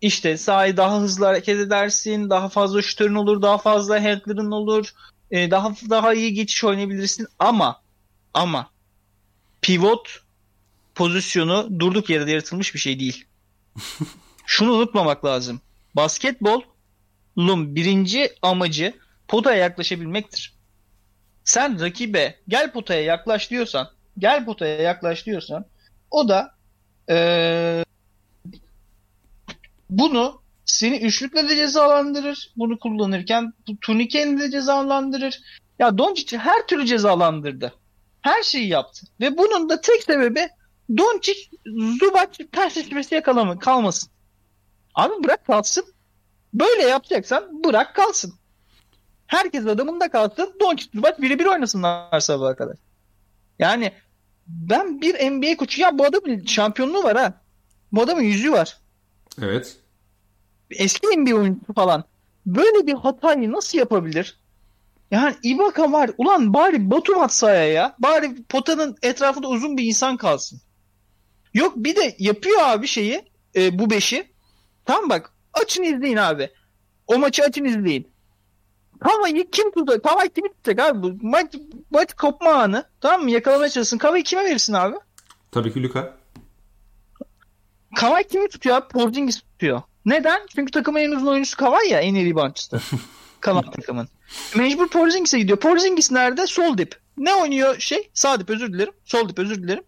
B: İşte sahayı daha hızlı hareket edersin, daha fazla şutörün olur, daha fazla handler'ın olur, e, daha daha iyi geçiş oynayabilirsin ama ama pivot pozisyonu durduk yere yaratılmış bir şey değil. Şunu unutmamak lazım. Basketbol Lum birinci amacı potaya yaklaşabilmektir. Sen rakibe gel potaya yaklaş diyorsan, gel potaya yaklaş diyorsan o da eee, bunu seni üçlükle de cezalandırır. Bunu kullanırken bu turnikenle de cezalandırır. Ya Doncic her türlü cezalandırdı. Her şeyi yaptı. Ve bunun da tek sebebi Doncic Zubac ters düşmesi yakalama kalmasın. Abi bırak kalsın. Böyle yapacaksan bırak kalsın. Herkes adamında kalsın. Doncic Zubac birebir oynasınlar sabaha kadar. Yani ben bir NBA koçu ya bu adamın şampiyonluğu var ha. Bu adamın yüzüğü var.
A: Evet.
B: Eski NBA oyuncusu falan. Böyle bir hatayı nasıl yapabilir? Yani Ibaka var. Ulan bari Batum at sahaya ya. Bari potanın etrafında uzun bir insan kalsın. Yok bir de yapıyor abi şeyi. e, bu beşi. Tamam bak. Açın izleyin abi. O maçı açın izleyin. Kavayı kim tutacak? Kavay kimi tutacak abi? Bu maç, maç kopma anı. Tamam mı? Yakalamaya çalışsın. Kavayı kime verirsin abi?
A: Tabii ki Luka.
B: Kavay kimi tutuyor abi? Porzingis tutuyor. Neden? Çünkü takımın en uzun oyuncusu Kavay ya en iyi reboundçısı. Kalan takımın. Mecbur Porzingis'e gidiyor. Porzingis nerede? Sol dip. Ne oynuyor şey? Sağ dip özür dilerim. Sol dip özür dilerim.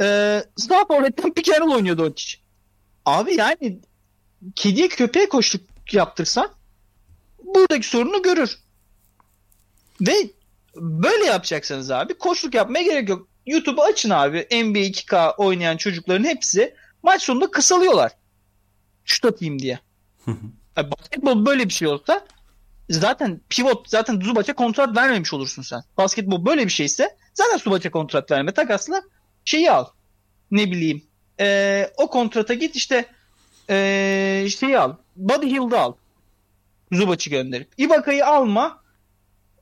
B: Ee, sağ forvetten pick and roll oynuyor Doncic. Abi yani kediye köpeğe koşluk yaptırsan buradaki sorunu görür. Ve böyle yapacaksanız abi koşluk yapmaya gerek yok. YouTube'u açın abi. NBA 2K oynayan çocukların hepsi maç sonunda kısalıyorlar. Şut atayım diye. Yani basketbol böyle bir şey olsa zaten pivot zaten Zubac'a kontrat vermemiş olursun sen. Basketbol böyle bir şeyse zaten Zubac'a kontrat verme. Takasla şeyi al. Ne bileyim. Ee, o kontrata git işte ee, şeyi al. Buddy Hield'ı al. Zubac'ı gönderip. Ibaka'yı alma.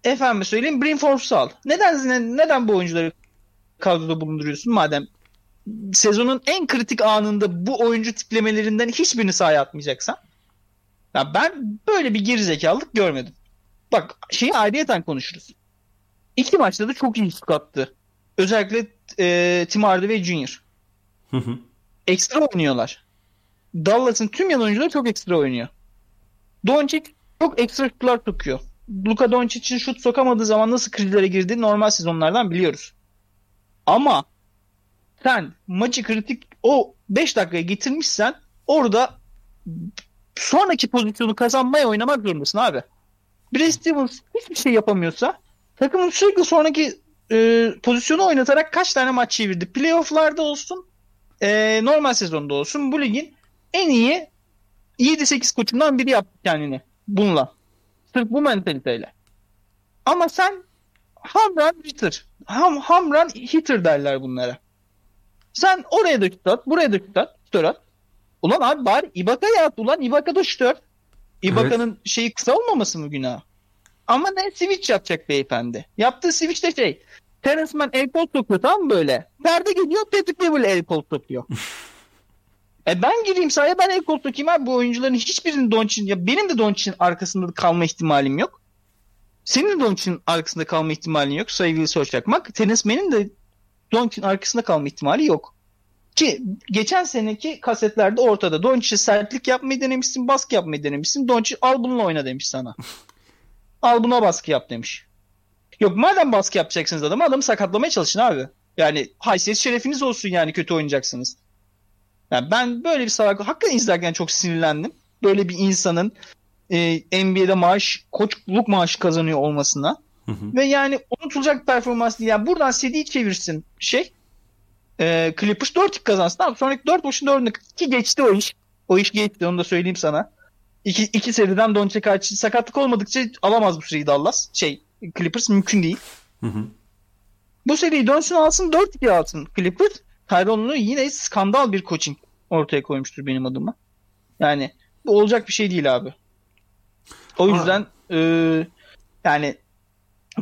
B: Efendim söyleyeyim Brim Forbes'u al. Neden neden bu oyuncuları kadroda bulunduruyorsun madem sezonun en kritik anında bu oyuncu tiplemelerinden hiçbirini sahaya atmayacaksan? Ya ben böyle bir gerizekalılık görmedim. Bak şeyi ayrıyeten konuşuruz. İki maçta da çok iyi şut attı. Özellikle e, Tim Hardaway Jr.
A: Hı hı.
B: Ekstra oynuyorlar. Dallas'ın tüm yan oyuncuları çok ekstra oynuyor. Doncic çok ekstra şutlar sokuyor. Luka Doncic'in şut sokamadığı zaman nasıl krizlere girdiğini normal sezonlardan biliyoruz. Ama sen maçı kritik o 5 dakikaya getirmişsen orada sonraki pozisyonu kazanmaya oynamak zorundasın abi. Brad Stevens hiçbir şey yapamıyorsa takımın sürekli sonraki e, pozisyonu oynatarak kaç tane maç çevirdi. Playoff'larda olsun e, normal sezonda olsun bu ligin en iyi 7-8 koçundan biri yaptı kendini bununla. Sırf bu mentaliteyle. Ama sen hamran hitter. Ham, hamran hitter derler bunlara. Sen oraya da şut at, buraya da şut at, şutör at. Ulan abi bari Ibaka'ya at ulan. Ibaka da şutör. Ibaka'nın evet. şeyi kısa olmaması mı günah? Ama ne switch yapacak beyefendi. Yaptığı switch de şey. Terence Mann el kol sokuyor tamam mı böyle? Perde geliyor Patrick Beverly el kol sokuyor. e ben gireyim sahaya ben el kol sokayım abi. Bu oyuncuların hiçbirinin Doncic'in ya benim de Doncic'in arkasında kalma ihtimalim yok. Senin de Doncic'in arkasında kalma ihtimalin yok. Yapmak. Terence Mann'in de Doncic'in arkasında kalma ihtimali yok. Ki geçen seneki kasetlerde ortada. Doncic'e sertlik yapmayı denemişsin, baskı yapmayı denemişsin. Doncic al bununla oyna demiş sana. al buna baskı yap demiş. Yok madem baskı yapacaksınız adamı adamı sakatlamaya çalışın abi. Yani haysiyet şerefiniz olsun yani kötü oynayacaksınız. Yani ben böyle bir salak hakikaten izlerken çok sinirlendim. Böyle bir insanın e, NBA'de maaş, koçluk maaşı kazanıyor olmasına. Hı hı. Ve yani unutulacak performans değil. Yani buradan CD çevirsin şey e, Clippers 4 kazansın. Tamam sonraki 4 maçın 4'ünü ki geçti o iş. O iş geçti onu da söyleyeyim sana. İki, iki seriden Doncic karşı sakatlık olmadıkça alamaz bu seriyi Dallas. Şey Clippers mümkün değil. Hı hı. Bu seriyi dönsün alsın 4-2 alsın Clippers. Tyrone'u yine skandal bir coaching ortaya koymuştur benim adıma. Yani bu olacak bir şey değil abi. O yüzden e, yani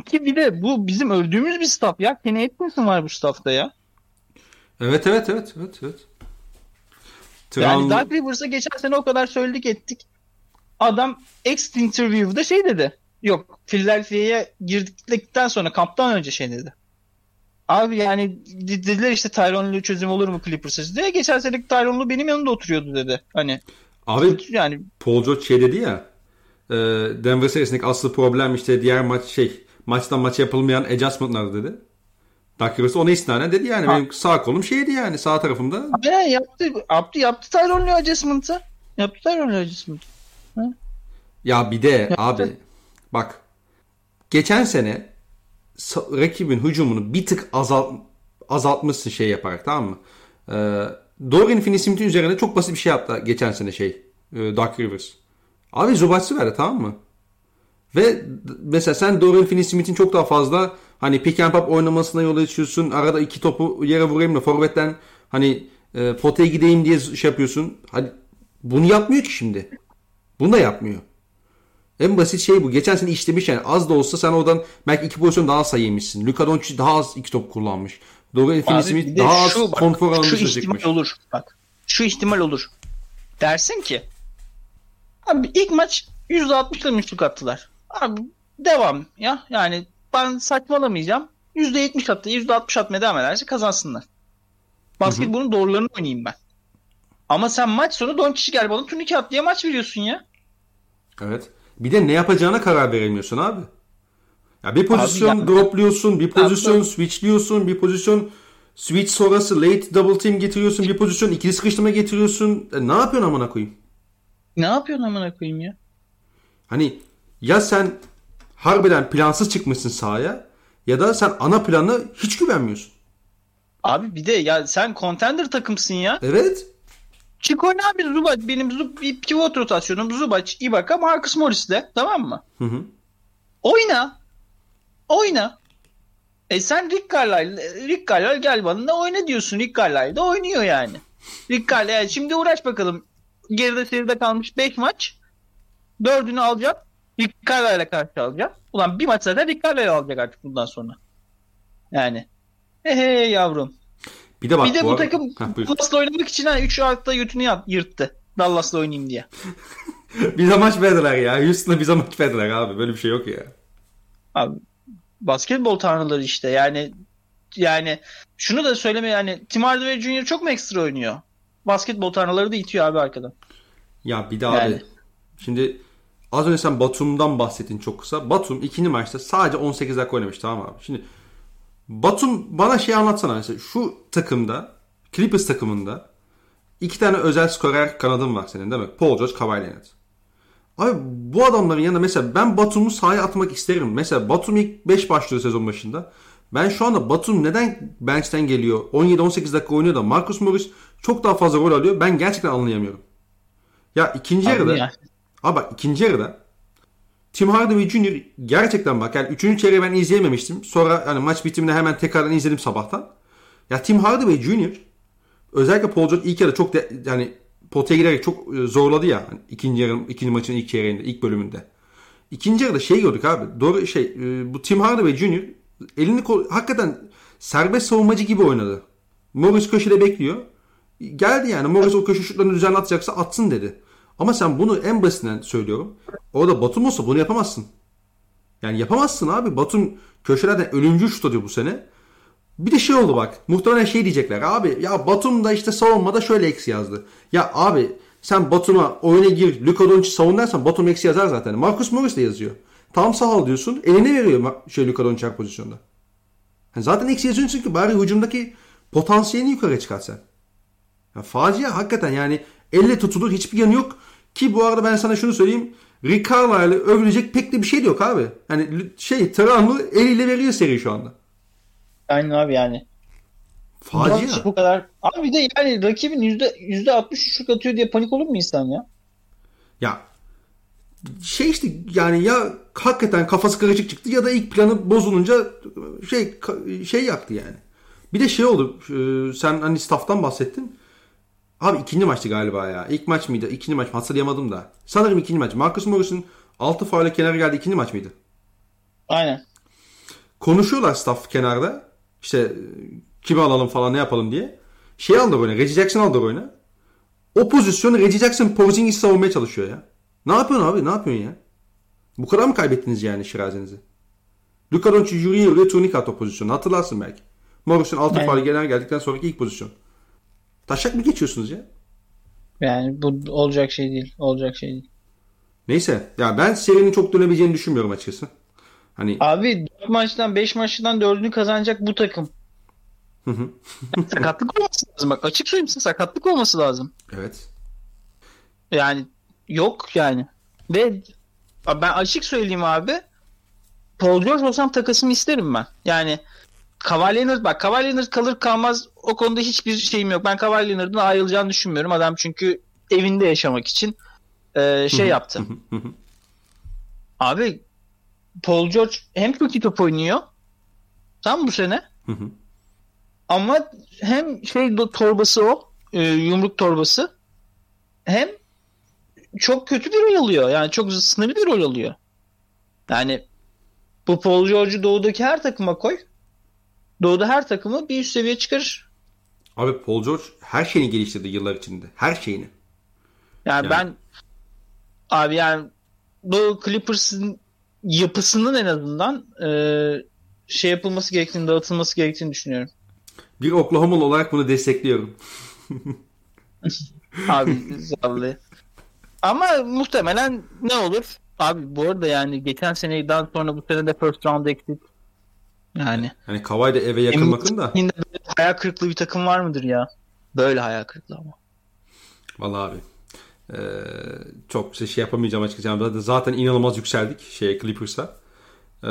B: ki bir de bu bizim öldüğümüz bir staff ya. Kenny Atkinson var bu staffta ya.
A: Evet evet evet evet evet.
B: Tran... Yani Dark Rivers'a geçen sene o kadar söyledik ettik. Adam ex interview'da şey dedi. Yok Philadelphia'ya girdikten sonra kamptan önce şey dedi. Abi yani dediler işte Tyronne'lu çözüm olur mu Clippers'a diye. Geçen sene Tyronne'lu benim yanımda oturuyordu dedi. Hani
A: Abi yani Paul George şey dedi ya e, Denver serisindeki asıl problem işte diğer maç şey maçtan maça yapılmayan adjustment'lar dedi. Doug Rivers ona istinaden dedi yani ha. benim sağ kolum şeydi yani sağ tarafımda.
B: Aynen yaptı. Yaptı, yaptı Tyronne'lu adjustment'ı. Yaptı Tyronne'lu adjustment'ı.
A: Ya bir de yaptı. abi bak geçen sene rakibin hücumunu bir tık azalt azaltmışsın şey yaparak tamam mı? Ee, Dorian Finney-Smith'in üzerine çok basit bir şey yaptı geçen sene şey e, Doug Rivers. Abi Zubac'sı verdi tamam mı? Ve mesela sen Dorian Finney-Smith'in çok daha fazla hani pick and pop oynamasına yol açıyorsun. Arada iki topu yere vurayım da forvetten hani e, potaya gideyim diye şey yapıyorsun. Hani bunu yapmıyor ki şimdi. Bunu da yapmıyor. En basit şey bu. Geçen sene işlemiş yani. Az da olsa sen oradan belki iki pozisyon daha sayıymışsın. Luka Doncic daha az iki top kullanmış. Dorian Finney-Smith daha az şu, konfor alanı
B: Şu ihtimal olur. Bak. Şu ihtimal olur. Dersin ki abi ilk maç %60'la üçlük attılar. Abi devam ya. Yani ben saçmalamayacağım. %70 attı, %60 atmaya devam ederse kazansınlar. Basketbolun doğrularını oynayayım ben. Ama sen maç sonu Doncic gel bana turnike at diye maç veriyorsun ya.
A: Evet. Bir de ne yapacağına karar veremiyorsun abi. Ya bir pozisyon abi, dropluyorsun, bir pozisyon abi, switchliyorsun, bir pozisyon switch sonrası late double team getiriyorsun, bir pozisyon ikili sıkıştırma getiriyorsun. E, ne yapıyorsun amına koyayım?
B: Ne yapıyorsun amına koyayım ya?
A: Hani ya sen harbiden plansız çıkmışsın sahaya ya da sen ana planı hiç güvenmiyorsun.
B: Abi bir de ya sen contender takımsın ya.
A: Evet.
B: Çık oyna abi Zubac. Benim Zub bir pivot rotasyonum Zubac, Ibaka, Marcus Morris'le. Tamam mı?
A: Hı hı.
B: Oyna. Oyna. E sen Rick Carlisle, Rick Carlisle gel bana da oyna diyorsun. Rick Carlisle de oynuyor yani. Rick Carlisle şimdi uğraş bakalım. Geride seride kalmış 5 maç. Dördünü alacağım. Rick Carlisle'le karşı alacağım. Ulan bir maç zaten Rick Carlisle alacak artık bundan sonra. Yani. He he yavrum.
A: Bir de bak
B: bir de bu,
A: arada-
B: takım
A: buyur.
B: Dallas'la oynamak için ha 3 hafta götünü yırttı. Dallas'la oynayayım diye.
A: bize maç verdiler ya. Houston'a bize maç verdiler abi. Böyle bir şey yok ya.
B: Abi basketbol tanrıları işte. Yani yani şunu da söyleme yani Tim Hardaway Jr. çok mu ekstra oynuyor? Basketbol tanrıları da itiyor abi arkadan.
A: Ya bir de abi.
B: Yani.
A: Şimdi az önce sen Batum'dan bahsettin çok kısa. Batum ikinci maçta sadece 18 dakika oynamış tamam abi. Şimdi Batum bana şey anlatsana mesela şu takımda Clippers takımında iki tane özel skorer kanadın var senin değil mi? Paul George, Kawhi Leonard. Abi bu adamların yanında mesela ben Batum'u sahaya atmak isterim. Mesela Batum ilk 5 başlıyor sezon başında. Ben şu anda Batum neden bench'ten geliyor? 17-18 dakika oynuyor da Marcus Morris çok daha fazla rol alıyor. Ben gerçekten anlayamıyorum. Ya ikinci
B: Abi
A: yarıda
B: ya.
A: Abi bak ikinci yarıda Tim Hardaway Jr. gerçekten bak yani üçüncü çeyreği ben izleyememiştim. Sonra hani maç bitiminde hemen tekrardan izledim sabahtan. Ya Tim Hardaway Jr. özellikle Paul George ilk yarı çok de, yani potaya girerek çok e, zorladı ya. Hani ikinci yarı, ikinci maçın ilk çeyreğinde, ilk bölümünde. İkinci yarıda şey gördük abi. Doğru şey e, bu Tim Hardaway Jr. elini kol, hakikaten serbest savunmacı gibi oynadı. Morris köşede bekliyor. Geldi yani Morris o köşe şutlarını düzenli atacaksa atsın dedi. Ama sen bunu en basitinden söylüyorum. Orada Batum olsa bunu yapamazsın. Yani yapamazsın abi. Batum köşelerden ölümcül şut atıyor bu sene. Bir de şey oldu bak. Muhtemelen şey diyecekler. Abi ya Batum da işte savunmada şöyle eksi yazdı. Ya abi sen Batum'a oyuna gir. Luka Doncic savun dersen Batum eksi yazar zaten. Marcus Morris de yazıyor. Tam sağ ol diyorsun. Eline veriyor şey Luka Doncic pozisyonda. Yani zaten eksi yazıyorsun ki bari hücumdaki potansiyelini yukarı çıkart sen. Ya facia hakikaten yani elle tutulur hiçbir yanı yok. Ki bu arada ben sana şunu söyleyeyim. Rick Carlisle'ı övülecek pek de bir şey de yok abi. Hani şey Tranlı eliyle veriyor seri şu anda.
B: Aynen abi yani.
A: Facia.
B: Bu kadar. Abi bir de yani rakibin yüzde yüzde 60 şut atıyor diye panik olur mu insan ya?
A: Ya şey işte yani ya hakikaten kafası karışık çıktı ya da ilk planı bozulunca şey şey yaktı yani. Bir de şey oldu. e, Sen hani staff'tan bahsettin. Abi ikinci maçtı galiba ya. İlk maç mıydı? İkinci maç? Hatırlayamadım da. Sanırım ikinci maç. Marcus Morris'in 6 faule kenara geldi. ikinci maç mıydı?
B: Aynen.
A: Konuşuyorlar staff kenarda. İşte e, kimi alalım falan ne yapalım diye. Şey aldı oyuna. Reggie Jackson aldı oyuna. O pozisyonu Reggie Jackson Porzingis'i savunmaya çalışıyor ya. Ne yapıyorsun abi? Ne yapıyorsun ya? Bu kadar mı kaybettiniz yani şirazenizi? Luka Doncic yürüye yürüye turnike attı o pozisyonu. Hatırlarsın belki. Morris'in altı faal genel geldikten sonraki ilk pozisyon. Taşak mı geçiyorsunuz ya?
B: Yani bu olacak şey değil. Olacak şey değil.
A: Neyse. Ya ben serinin çok dönebileceğini düşünmüyorum açıkçası. Hani
B: Abi 4 maçtan 5 maçtan 4'ünü kazanacak bu takım. sakatlık olması lazım. Bak açık söyleyeyim size sakatlık olması lazım.
A: evet.
B: Yani yok yani. Ve ben açık söyleyeyim abi. Paul George olsam takasımı isterim ben. Yani Kawhi Leonard bak Kawhi Leonard kalır kalmaz o konuda hiçbir şeyim yok. Ben Kawhi Leonard'ın ayrılacağını düşünmüyorum. Adam çünkü evinde yaşamak için e, şey yaptı. Abi Paul George hem çok iyi top oynuyor tam bu sene ama hem şey torbası o e, yumruk torbası hem çok kötü bir rol alıyor. Yani çok sınırlı bir rol alıyor. Yani bu Paul George'u doğudaki her takıma koy. Doğuda her takımı bir üst seviye çıkarır.
A: Abi Paul George her şeyini geliştirdi yıllar içinde. Her şeyini.
B: Yani,
A: Yani-
B: ben abi yani bu Clippers'ın yapısının en azından e, şey yapılması gerektiğini, dağıtılması gerektiğini düşünüyorum.
A: Bir Oklahoma'lı olarak bunu destekliyorum.
B: Abi zavallı. Ama muhtemelen ne olur? Abi bu arada yani geçen seneden sonra bu sene de first round exit. Yani.
A: Hani Kawhi de eve yakın
B: Emin-
A: bakın da.
B: Yine böyle hayal kırıklığı bir takım var mıdır ya? Böyle hayal kırıklığı ama.
A: Vallahi abi. Ee, çok şey yapamayacağım açıkçası. Zaten inanılmaz yükseldik şeye Clippers'a. Ee,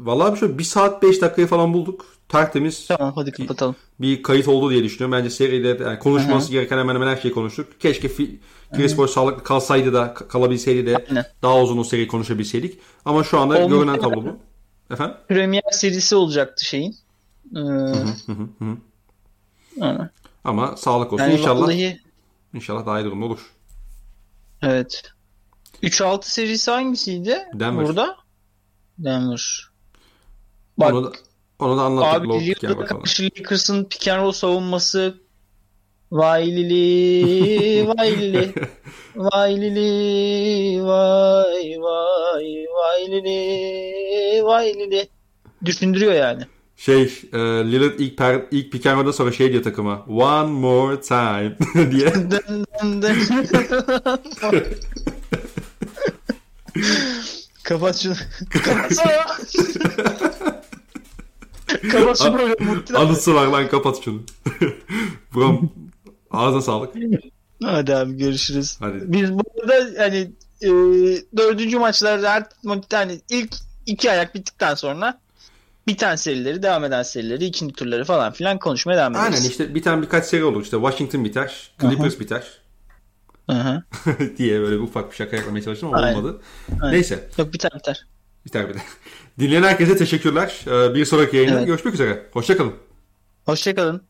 A: vallahi bir şey bir saat 5 dakikayı falan bulduk. Tertemiz
B: Tamam hadi kapatalım.
A: bir kayıt oldu diye düşünüyorum. Bence seride yani konuşması gereken hemen hemen her şeyi konuştuk. Keşke fi, Chris Bosh sağlıklı kalsaydı da kalabilseydi de
B: Aynen.
A: daha uzun o seriyi konuşabilseydik. Ama şu anda
B: Olmuş
A: görünen tablo bu. Efendim?
B: Premier serisi olacaktı şeyin. Ee.
A: Ama sağlık olsun.
B: yani
A: inşallah
B: vallahi
A: inşallah daha iyi durumda olur.
B: evet. 3-6 serisi hangisiydi?
A: Denver.
B: Burada? Denver. Bak
A: Onu da, onu da anlattık.
B: abi Lillard'a karşı Lakers'ın pick and roll savunması Vay lili, vay lili, vay lili, vay vay, vay lili, vay lili. Düşündürüyor yani.
A: Şey, e, Lillard ilk, per, ilk pick and sonra şey diyor takıma. One more time diye.
B: Kapat şunu. Kapatsana. Kapat şu programı. Muhtemelen.
A: Anısı var lan kapat şunu. Brom ağzına sağlık.
B: Hadi abi görüşürüz.
A: Hadi.
B: Biz burada hani e, dördüncü maçlarda her hani ilk iki ayak bittikten sonra biten serileri, devam eden serileri, ikinci turları falan filan konuşmaya devam ederiz.
A: Aynen işte biten birkaç seri olur. İşte Washington biter, Clippers biter
B: Hı hı.
A: diye böyle bir ufak bir şaka yapmaya çalıştım ama
B: Aynen.
A: olmadı.
B: Aynen.
A: Neyse.
B: Yok biter biter.
A: Biter biter. Dinleyen herkese teşekkürler. Ee, Bir sonraki yayında
B: Evet.
A: görüşmek üzere. Hoşçakalın.
B: Hoşçakalın.